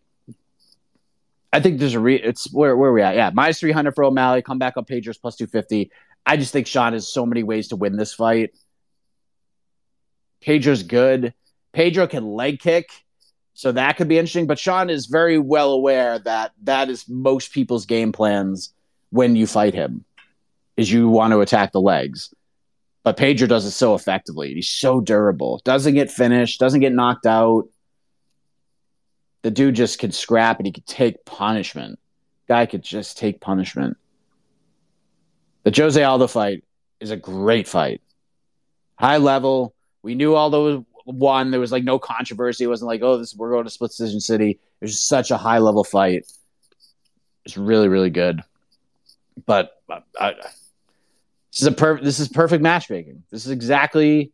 I think there's a re. It's where where are we at? Yeah, minus three hundred for O'Malley. Come back on Pedro's plus two fifty. I just think Sean has so many ways to win this fight. Pedro's good. Pedro can leg kick, so that could be interesting. But Sean is very well aware that that is most people's game plans when you fight him, is you want to attack the legs. But Pedro does it so effectively. He's so durable. Doesn't get finished. Doesn't get knocked out. The dude just can scrap and he can take punishment. Guy could just take punishment. The Jose Aldo fight is a great fight. High level. We knew Aldo won. There was like no controversy. It wasn't like, oh, this we're going to split decision city. It was such a high level fight. It's really, really good. But uh, I, I, this is a perfect. This is perfect matchmaking. This is exactly,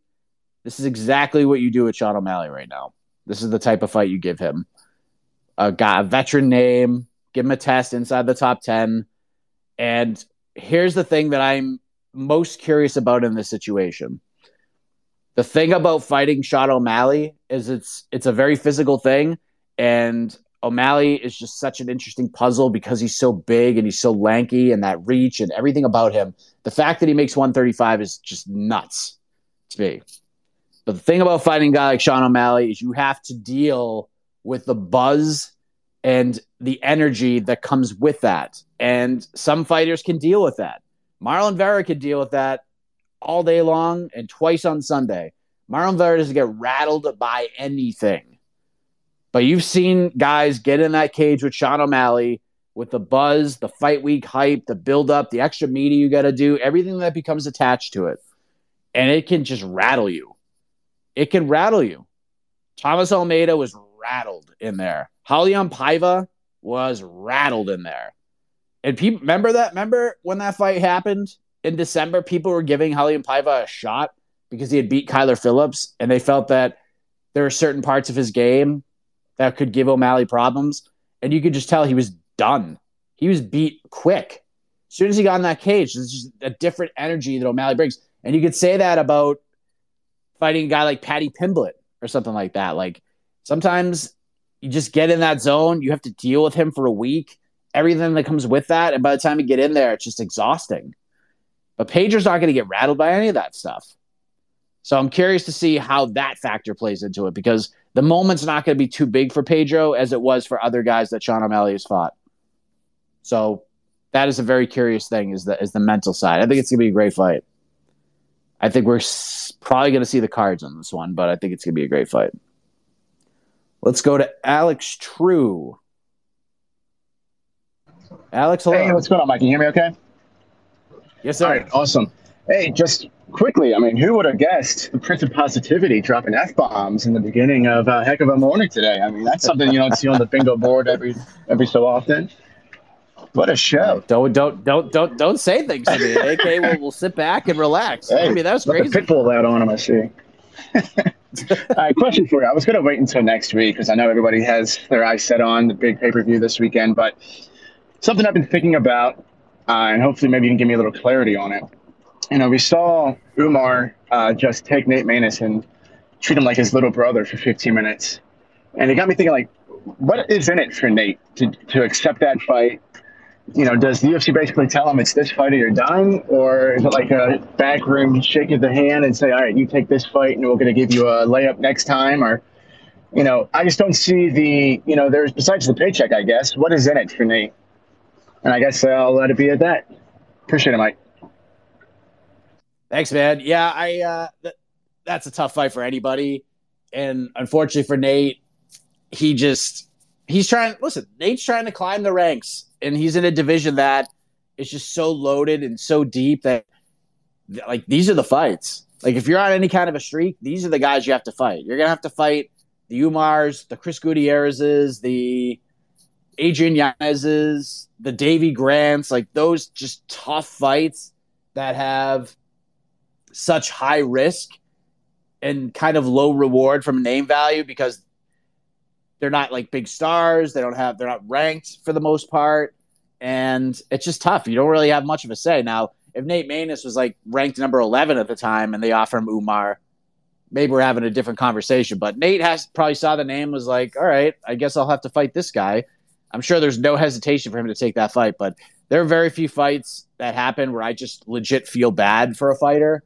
this is exactly what you do with Sean O'Malley right now. This is the type of fight you give him. A guy, a veteran name. Give him a test inside the top ten. And here's the thing that I'm most curious about in this situation. The thing about fighting Sean O'Malley is it's it's a very physical thing, and O'Malley is just such an interesting puzzle because he's so big and he's so lanky and that reach and everything about him. The fact that he makes 135 is just nuts to me. But the thing about fighting a guy like Sean O'Malley is you have to deal with the buzz and the energy that comes with that. And some fighters can deal with that. Marlon Vera could deal with that all day long and twice on Sunday. Marlon Vera doesn't get rattled by anything. But you've seen guys get in that cage with Sean O'Malley with the buzz, the fight week hype, the build up, the extra media you got to do, everything that becomes attached to it. And it can just rattle you. It can rattle you. Thomas Almeida was rattled in there. Raulian Paiva was rattled in there. And people remember that? Remember when that fight happened in December? People were giving Raulian Paiva a shot because he had beat Kyler Phillips, and they felt that there are certain parts of his game that could give O'Malley problems. And you could just tell he was done. He was beat quick. As soon as he got in that cage, there's just a different energy that O'Malley brings. And you could say that about fighting a guy like Paddy Pimblett or something like that. Like sometimes you just get in that zone, you have to deal with him for a week, everything that comes with that. And by the time you get in there, it's just exhausting. But Pedro's not going to get rattled by any of that stuff. So I'm curious to see how that factor plays into it because the moment's not going to be too big for Pedro as it was for other guys that Sean O'Malley has fought. So that is a very curious thing is the is the mental side. I think it's going to be a great fight. I think we're s- probably going to see the cards on this one, but I think it's going to be a great fight. Let's go to Alex True. Alex, hello. Hey, what's going on, Mike? Can you hear me okay? Yes, sir. All right, awesome. Hey, just quickly, I mean, who would have guessed the Prince of Positivity dropping F bombs in the beginning of a heck of a morning today? I mean, that's something you don't see on the bingo board every every so often. What a show! Don't don't don't don't don't say things to me. AK will will sit back and relax. I mean, that was crazy. Pitbull out on him, I see. [laughs] All right, question for you. I was going to wait until next week because I know everybody has their eyes set on the big pay per view this weekend, but something I've been thinking about, uh, and hopefully maybe you can give me a little clarity on it. You know, we saw Umar uh, just take Nate Maness and treat him like his little brother for 15 minutes. And it got me thinking, like, what is in it for Nate to, to accept that fight? You know, does the UFC basically tell him it's this fight or you're done? Or is it like a backroom shake of the hand and say, all right, you take this fight and we're going to give you a layup next time? Or, you know, I just don't see the, you know, there's besides the paycheck, I guess, what is in it for Nate? And I guess I'll let it be at that. Appreciate it, Mike. Thanks, man. Yeah, I uh, th- that's a tough fight for anybody, and unfortunately for Nate, he just he's trying. Listen, Nate's trying to climb the ranks, and he's in a division that is just so loaded and so deep that like these are the fights. Like if you're on any kind of a streak, these are the guys you have to fight. You're gonna have to fight the Umars, the Chris Gutierrez's, the Adrian Yanez's, the Davey Grants, like those just tough fights that have such high risk and kind of low reward from name value because they're not like big stars. They don't have they're not ranked for the most part, and it's just tough. You don't really have much of a say. Now, if Nate Maness was like ranked number eleven at the time and they offer him Umar, maybe we're having a different conversation. But Nate has probably saw the name was like, all right, I guess I'll have to fight this guy. I'm sure there's no hesitation for him to take that fight, but there are very few fights that happen where I just legit feel bad for a fighter.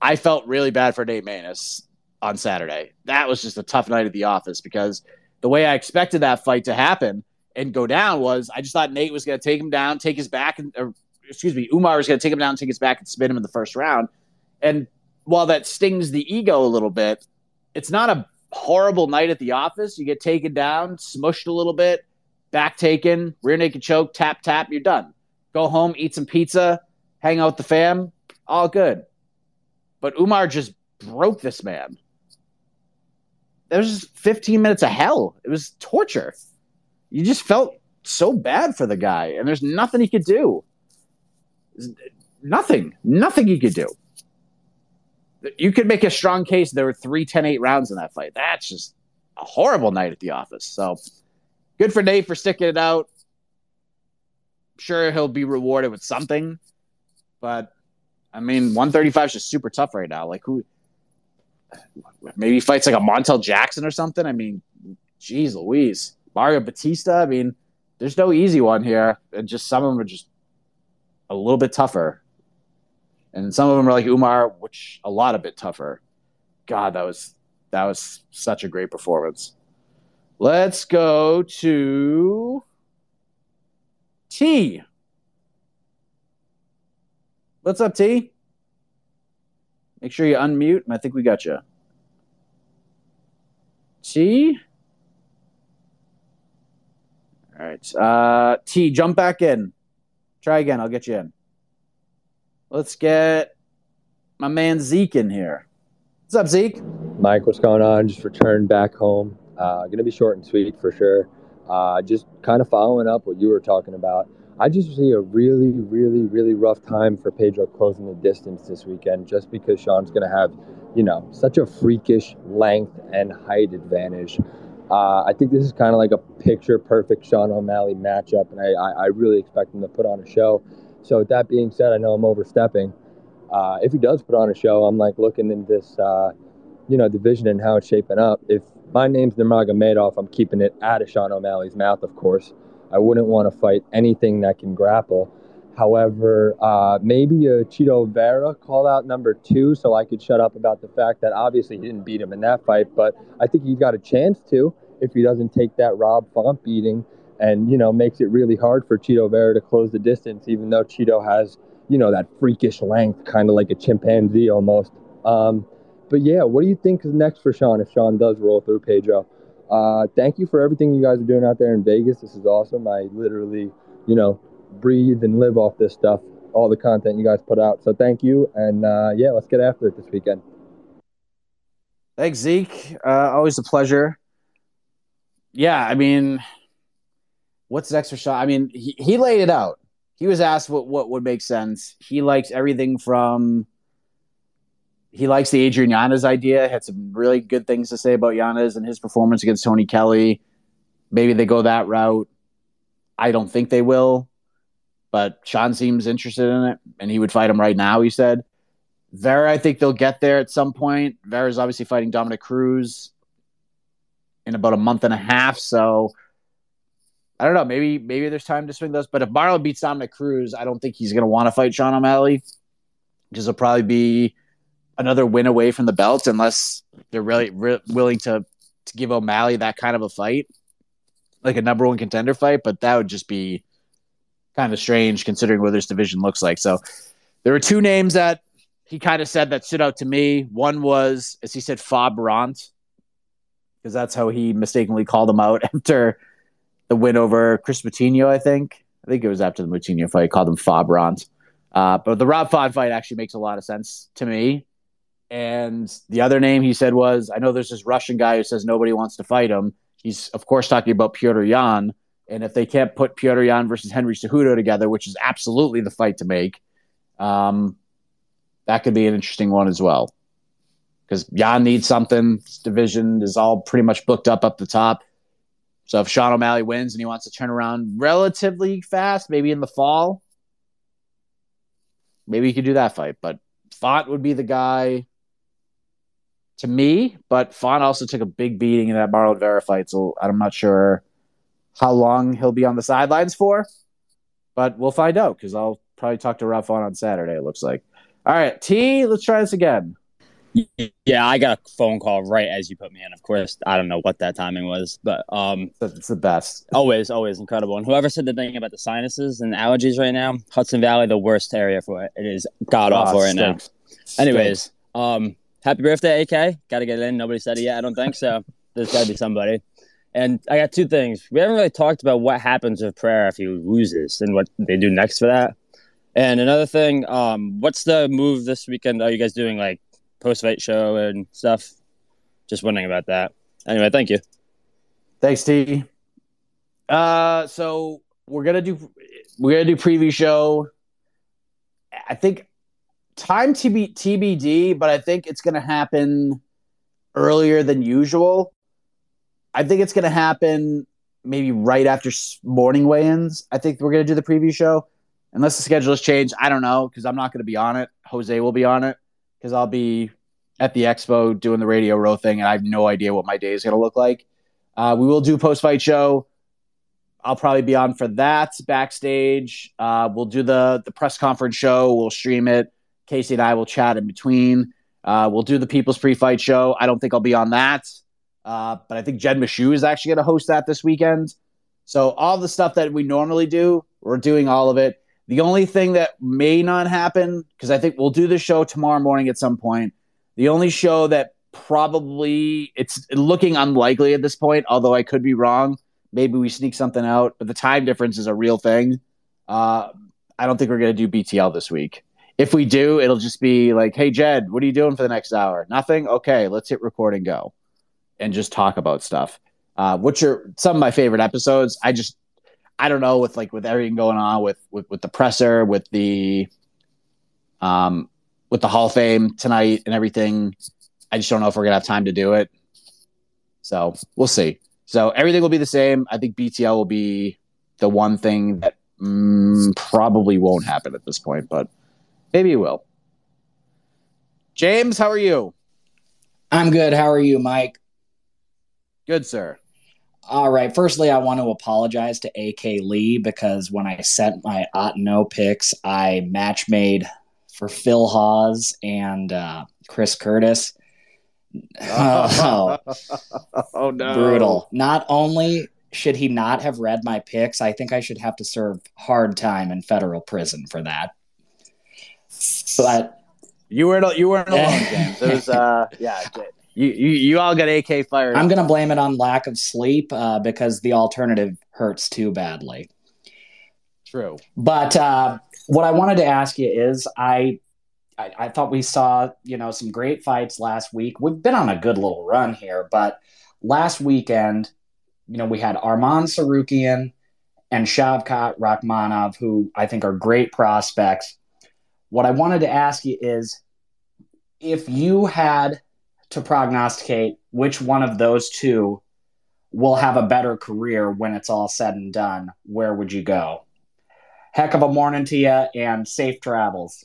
I felt really bad for Nate Maness on Saturday. That was just a tough night at the office because the way I expected that fight to happen and go down was I just thought Nate was going to take him down, take his back, and or, excuse me, Umar was going to take him down, take his back, and spin him in the first round. And while that stings the ego a little bit, it's not a horrible night at the office. You get taken down, smushed a little bit, back taken, rear naked choke, tap tap, you're done. Go home, eat some pizza, hang out with the fam, all good. But Umar just broke this man. There was just 15 minutes of hell. It was torture. You just felt so bad for the guy, and there's nothing he could do. Nothing. Nothing he could do. You could make a strong case there were three 10 8 rounds in that fight. That's just a horrible night at the office. So good for Nate for sticking it out. Sure, he'll be rewarded with something, but I mean, 135 is just super tough right now. Like who? Maybe he fights like a Montel Jackson or something. I mean, geez, Louise, Mario Bautista. I mean, there's no easy one here, and just some of them are just a little bit tougher, and some of them are like Umar, which a lot a bit tougher. God, that was that was such a great performance. Let's go to T. What's up, T? Make sure you unmute, and I think we got you. T. All right. Uh, T, jump back in. Try again. I'll get you in. Let's get my man Zeke in here. What's up, Zeke? Mike, what's going on? Just returned back home. Uh, going to be short and sweet for sure. Uh, just kind of following up what you were talking about. I just see a really, really, really rough time for Pedro closing the distance this weekend just because Sean's going to have, you know, such a freakish length and height advantage. Uh, I think this is kind of like a picture perfect Sean O'Malley matchup, and I, I, I, really expect him to put on a show. So, with that being said, I know I'm overstepping. Uh, if he does put on a show, I'm like looking in this, uh, you know, division and how it's shaping up. If my name's Nurmagomedov, I'm keeping it out of Sean O'Malley's mouth, of course. I wouldn't want to fight anything that can grapple. However, uh, maybe a Chito Vera call out number two, so I could shut up about the fact that obviously he didn't beat him in that fight, but I think he's got a chance to if he doesn't take that Rob Font beating and, you know, makes it really hard for Chito Vera to close the distance, even though Chito has, you know, that freakish length, kind of like a chimpanzee almost. Um, but yeah, what do you think is next for Sean if Sean does roll through Pedro? Uh, thank you for everything you guys are doing out there in Vegas. This is awesome. I literally, you know, breathe and live off this stuff, all the content you guys put out. So thank you. And uh, yeah, let's get after it this weekend. Thanks, Zeke. Uh, always a pleasure. Yeah, I mean, what's next for Sean? I mean, he, he laid it out. He was asked what, what would make sense. He likes everything from he likes the Adrian Yanez idea. Had some really good things to say about Yanez and his performance against Tony Kelly. Maybe they go that route. I don't think they will, but Sean seems interested in it, and he would fight him right now. He said. Vera, I think they'll get there at some point. Vera's obviously fighting Dominick Cruz in about a month and a half, so I don't know. Maybe maybe there's time to swing those. But if Marlon beats Dominick Cruz, I don't think he's going to want to fight Sean O'Malley because he'll probably be another win away from the belt unless they're really re- willing to to give O'Malley that kind of a fight, like a number one contender fight. But that would just be kind of strange considering what this division looks like. So there were two names that he kind of said that stood out to me. One was, as he said, Fob Bront, because that's how he mistakenly called him out [laughs] after the win over Kris Moutinho, I think. I think it was after the Moutinho fight, he called him Fob Bront. Uh, but the Rob Font fight actually makes a lot of sense to me. And the other name he said was, I know there's this Russian guy who says nobody wants to fight him. He's, of course, talking about Pyotr Yan. And if they can't put Pyotr Yan versus Henry Cejudo together, which is absolutely the fight to make, um, that could be an interesting one as well. Because Yan needs something. This division is all pretty much booked up up the top. So if Sean O'Malley wins and he wants to turn around relatively fast, maybe in the fall, maybe he could do that fight. But Font would be the guy to me. But Font also took a big beating in that Marlon Vera fight, so I'm not sure how long he'll be on the sidelines for. But we'll find out because I'll probably talk to Rob Font on Saturday. It looks like. All right, T. Let's try this again. Yeah, I got a phone call right as you put me in. Of course, I don't know what that timing was, but um, it's the best. Always, always incredible. And whoever said the thing about the sinuses and allergies right now, Hudson Valley, the worst area for it. It is god awful Oh, right now. Anyways, um, happy birthday, AK. Got to get it in. Nobody said it yet. I don't think so. [laughs] There's got to be somebody. And I got two things. We haven't really talked about what happens with Pereira if he loses and what they do next for that. And another thing, um, what's the move this weekend? Are you guys doing like post fight show and stuff? Just wondering about that. Anyway, thank you. Thanks, T. Uh, so we're gonna do we're gonna do preview show. I think time TB, TBD, but I think it's gonna happen earlier than usual. I think it's gonna happen maybe right after morning weigh-ins. I think we're gonna do the preview show, unless the schedule has changed. I don't know because I'm not gonna be on it. Jose will be on it because I'll be at the expo doing the radio row thing, and I have no idea what my day is gonna look like. Uh, we will do post fight show. I'll probably be on for that backstage. Uh, we'll do the the press conference show. We'll stream it. Casey and I will chat in between. Uh, we'll do the People's Pre Fight show. I don't think I'll be on that, uh, but I think Jed Meshew is actually going to host that this weekend. So all the stuff that we normally do, we're doing all of it. The only thing that may not happen, because I think we'll do the show tomorrow morning at some point. The only show that probably it's looking unlikely at this point, although I could be wrong. Maybe we sneak something out, but the time difference is a real thing. Uh, I don't think we're going to do BTL this week. If we do, it'll just be like, "Hey Jed, what are you doing for the next hour?" Nothing. Okay, let's hit record and go, and just talk about stuff. Uh, which are some of my favorite episodes. I just, I don't know, with like with everything going on with with, with the presser, with the, um, with the Hall of Fame tonight and everything. I just don't know if we're gonna have time to do it. So we'll see. So everything will be the same. I think BTL will be the one thing that mm, probably won't happen at this point, but maybe it will. James, how are you? I'm good. How are you, Mike? Good, sir. All right. Firstly, I want to apologize to AK Lee because when I sent my Otno picks, I match made for Phil Hawes and uh, Chris Curtis. [laughs] Oh, oh no. brutal. Not only should he not have read my picks, I think I should have to serve hard time in federal prison for that. But You weren't you weren't alone, James. It was uh yeah, You, you you all got AK fired. I'm going to blame it on lack of sleep uh, because the alternative hurts too badly. True. But uh, what I wanted to ask you is, I, I I thought we saw you know some great fights last week. We've been on a good little run here, but last weekend, you know, we had Arman Tsarukyan and Shavkat Rakhmonov, who I think are great prospects. What I wanted to ask you is, if you had to prognosticate which one of those two will have a better career when it's all said and done, where would you go? Heck of a morning to you and safe travels.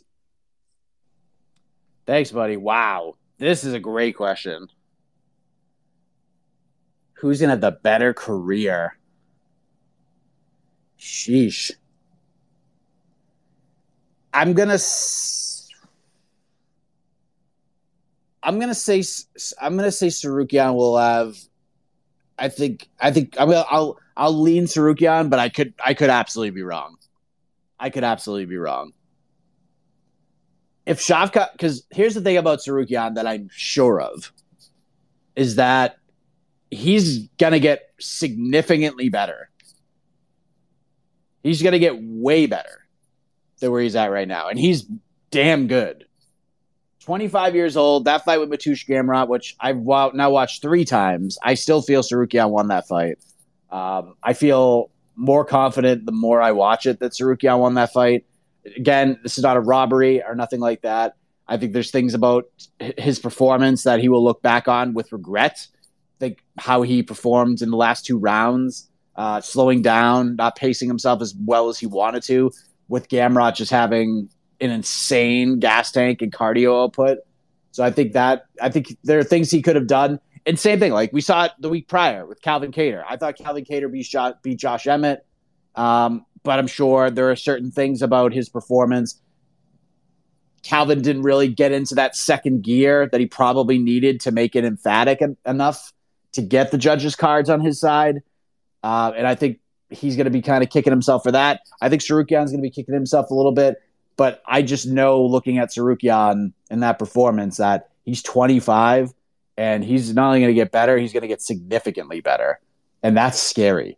Thanks, buddy. Wow, this is a great question. Who's gonna have the better career? Sheesh. I'm gonna. I'm gonna say. I'm gonna say Tsarukyan will have. I think. I think. I'm gonna. I'll. I'll lean Tsarukyan, but I could. I could absolutely be wrong. I could absolutely be wrong. If Shavkat, because here's the thing about Tsarukyan that I'm sure of, is that he's gonna get significantly better. He's gonna get way better where he's at right now, and he's damn good. 25 years old. That fight with Mateusz Gamrot, which I've now watched three times, I still feel Tsarukyan won that fight. Um, I feel more confident the more I watch it that Tsarukyan won that fight. Again, this is not a robbery or nothing like that. I think there's things about his performance that he will look back on with regret. Think how he performed in the last two rounds, uh, slowing down, not pacing himself as well as he wanted to, with Gamrot just having an insane gas tank and cardio output. So I think that I think there are things he could have done. And same thing, like we saw it the week prior with Calvin Kattar. I thought Calvin Kattar beat, shot, beat Josh Emmett, um, but I'm sure there are certain things about his performance. Calvin didn't really get into that second gear that he probably needed to make it emphatic en- enough to get the judges' cards on his side. Uh, and I think he's going to be kind of kicking himself for that. I think Tsarukyan's going to be kicking himself a little bit, but I just know looking at Tsarukyan and that performance that he's 25 and he's not only going to get better, he's going to get significantly better. And that's scary.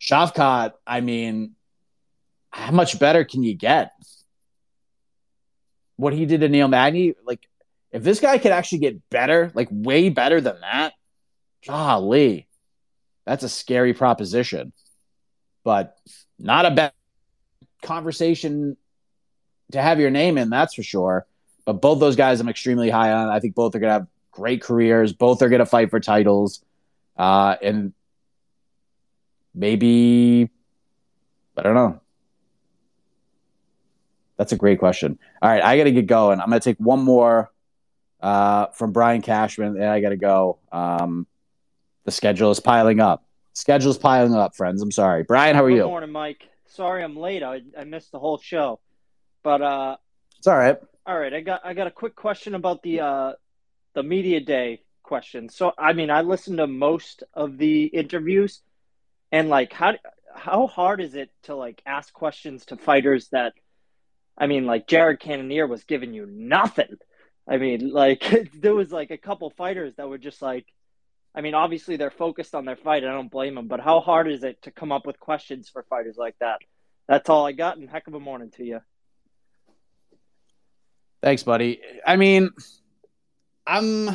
Shavkat, I mean, how much better can you get? What he did to Neil Magny, like, if this guy could actually get better, like way better than that, golly, that's a scary proposition. But not a bad conversation to have your name in, that's for sure. But both those guys I'm extremely high on. I think both are going to have great careers. Both are going to fight for titles. Uh, and maybe, I don't know. That's a great question. All right, I got to get going. I'm going to take one more uh, from Brian Cashman, and I got to go. Um, the schedule is piling up. Schedule's piling up, friends. I'm sorry. Brian, how are Good you? morning, Mike. Sorry I'm late. I, I missed the whole show. But uh It's all right. all right, I got I got a quick question about the uh the media day question. So I mean, I listened to most of the interviews and like how how hard is it to like ask questions to fighters that I mean, like Jared Cannonier was giving you nothing. I mean, like [laughs] there was like a couple fighters that were just like I mean, obviously they're focused on their fight. I don't blame them, but how hard is it to come up with questions for fighters like that? That's all I got, and heck of a morning to you. Thanks, buddy. I mean, I'm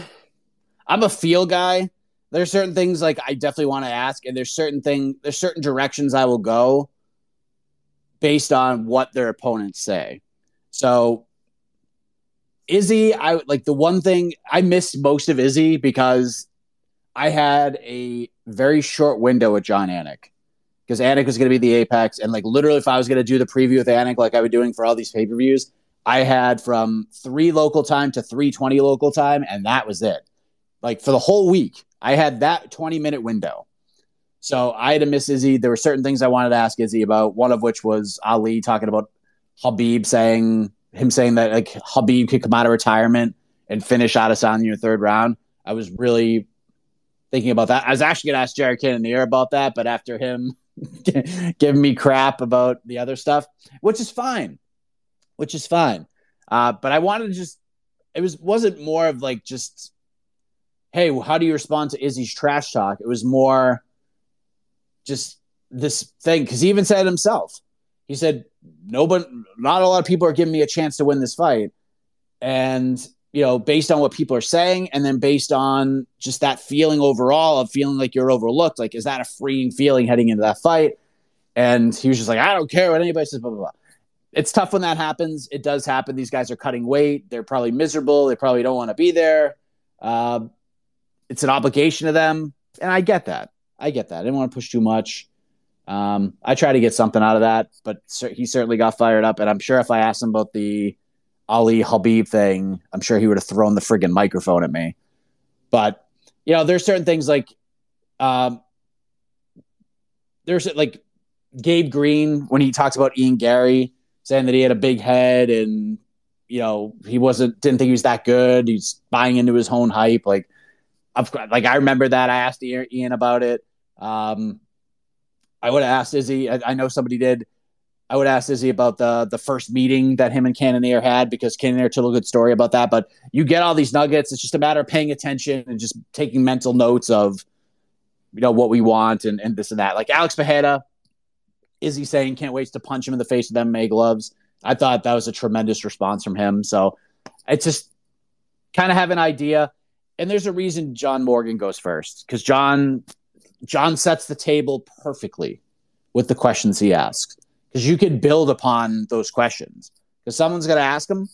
I'm a feel guy. There's certain things like I definitely want to ask, and there's certain thing there's certain directions I will go based on what their opponents say. So Izzy, I like the one thing I missed most of Izzy because I had a very short window with Jon Anik. Because Anik was going to be the apex, and like literally, if I was going to do the preview with Anik, like I was doing for all these pay per views, I had from three local time to three twenty local time, and that was it. Like for the whole week, I had that twenty minute window. So I had to miss Izzy. There were certain things I wanted to ask Izzy about. One of which was Ali talking about Khabib saying him saying that like Khabib could come out of retirement and finish Adesanya in your third round. I was really thinking about that. I was actually going to ask Jared Cannonier about that, but after him [laughs] giving me crap about the other stuff, which is fine, which is fine. Uh, but I wanted to just, it was, wasn't more of like just, hey, how do you respond to Izzy's trash talk? It was more just this thing because he even said himself. He said, nobody, not a lot of people are giving me a chance to win this fight. And, you know, based on what people are saying, and then based on just that feeling overall of feeling like you're overlooked, like, is that a freeing feeling heading into that fight? And he was just like, I don't care what anybody says, blah, blah, blah. It's tough when that happens. It does happen. These guys are cutting weight. They're probably miserable. They probably don't want to be there. Uh, it's an obligation to them. And I get that. I get that. I didn't want to push too much. Um, I try to get something out of that, but he certainly got fired up. And I'm sure if I asked him about the Ali Khabib thing, I'm sure he would have thrown the friggin' microphone at me. But you know, there's certain things like, um, there's like Gabe Green when he talks about Ian Garry saying that he had a big head and you know he wasn't didn't think he was that good. He's buying into his own hype. Like, I've like I remember that I asked Ian about it. Um, I would have asked Izzy. I, I, know somebody did. I would ask Izzy about the the first meeting that him and Cannonier had because Cannonier told a good story about that. But you get all these nuggets. It's just a matter of paying attention and just taking mental notes of, you know, what we want and, and this and that. Like Alex Pereira, Izzy saying can't wait to punch him in the face with MMA gloves. I thought that was a tremendous response from him. So it's just kind of have an idea. And there's a reason John Morgan goes first because John John sets the table perfectly with the questions he asks because you could build upon those questions because someone's going to ask him.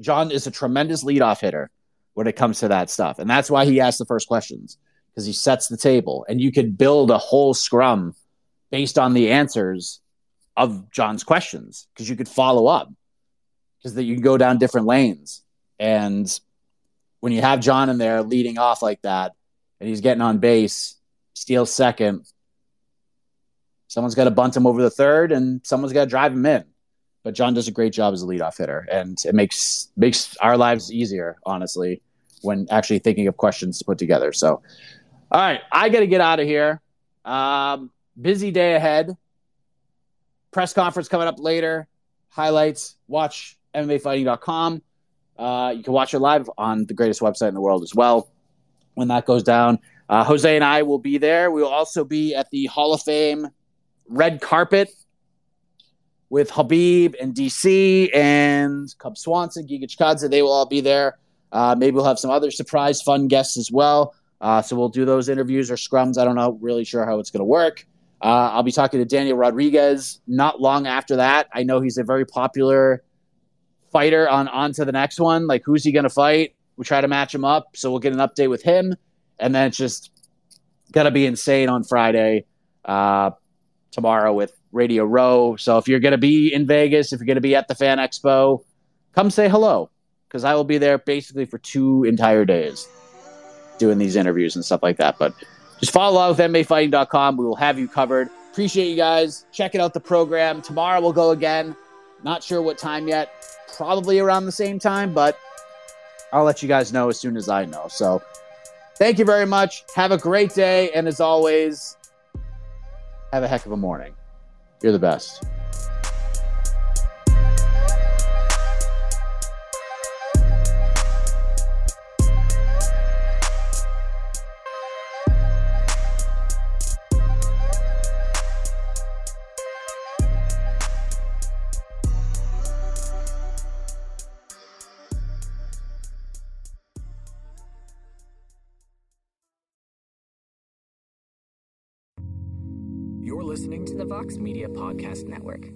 John is a tremendous leadoff hitter when it comes to that stuff, and that's why he asks the first questions because he sets the table, and you could build a whole scrum based on the answers of John's questions because you could follow up because that you can go down different lanes, and when you have John in there leading off like that, and he's getting on base steals second. Someone's got to bunt him over the third, and someone's got to drive him in. But John does a great job as a leadoff hitter, and it makes makes our lives easier, honestly, when actually thinking of questions to put together. So, all right, I got to get out of here. Um, busy day ahead. Press conference coming up later. Highlights. Watch MMAfighting.com. Uh, you can watch it live on the greatest website in the world as well when that goes down. Uh, Jose and I will be there. We will also be at the Hall of Fame red carpet with Khabib and DC and Cub Swanson, Giga Chikadze. They will all be there. Uh, maybe we'll have some other surprise fun guests as well. Uh, so we'll do those interviews or scrums. I don't know, really sure how it's going to work. Uh, I'll be talking to Daniel Rodriguez not long after that. I know he's a very popular fighter on on to the next one. Like, who's he going to fight? We try to match him up. So we'll get an update with him and then it's just gonna be insane on Friday, uh, tomorrow with Radio Row. So if you're gonna be in Vegas, if you're gonna be at the Fan Expo, come say hello because I will be there basically for two entire days doing these interviews and stuff like that. But just follow along with MMAfighting.com. We will have you covered. Appreciate you guys checking out the program. Tomorrow we'll go again. Not sure what time yet. Probably around the same time, but I'll let you guys know as soon as I know. So Thank you very much. Have a great day. And as always, have a heck of a morning. You're the best. Vox Media Podcast Network.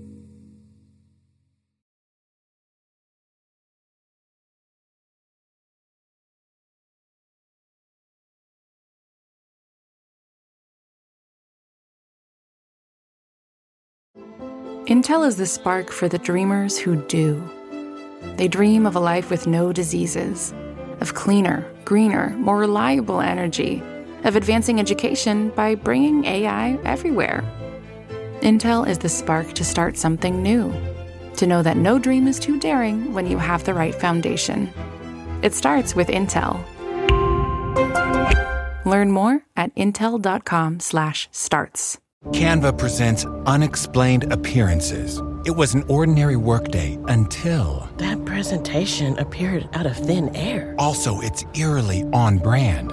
Intel is the spark for the dreamers who do. They dream of a life with no diseases, of cleaner, greener, more reliable energy, of advancing education by bringing AI everywhere Intel is the spark to start something new, to know that no dream is too daring when you have the right foundation. It starts with Intel. Learn more at intel.com/starts. Canva presents unexplained appearances. It was an ordinary workday until. That presentation appeared out of thin air. Also, it's eerily on brand.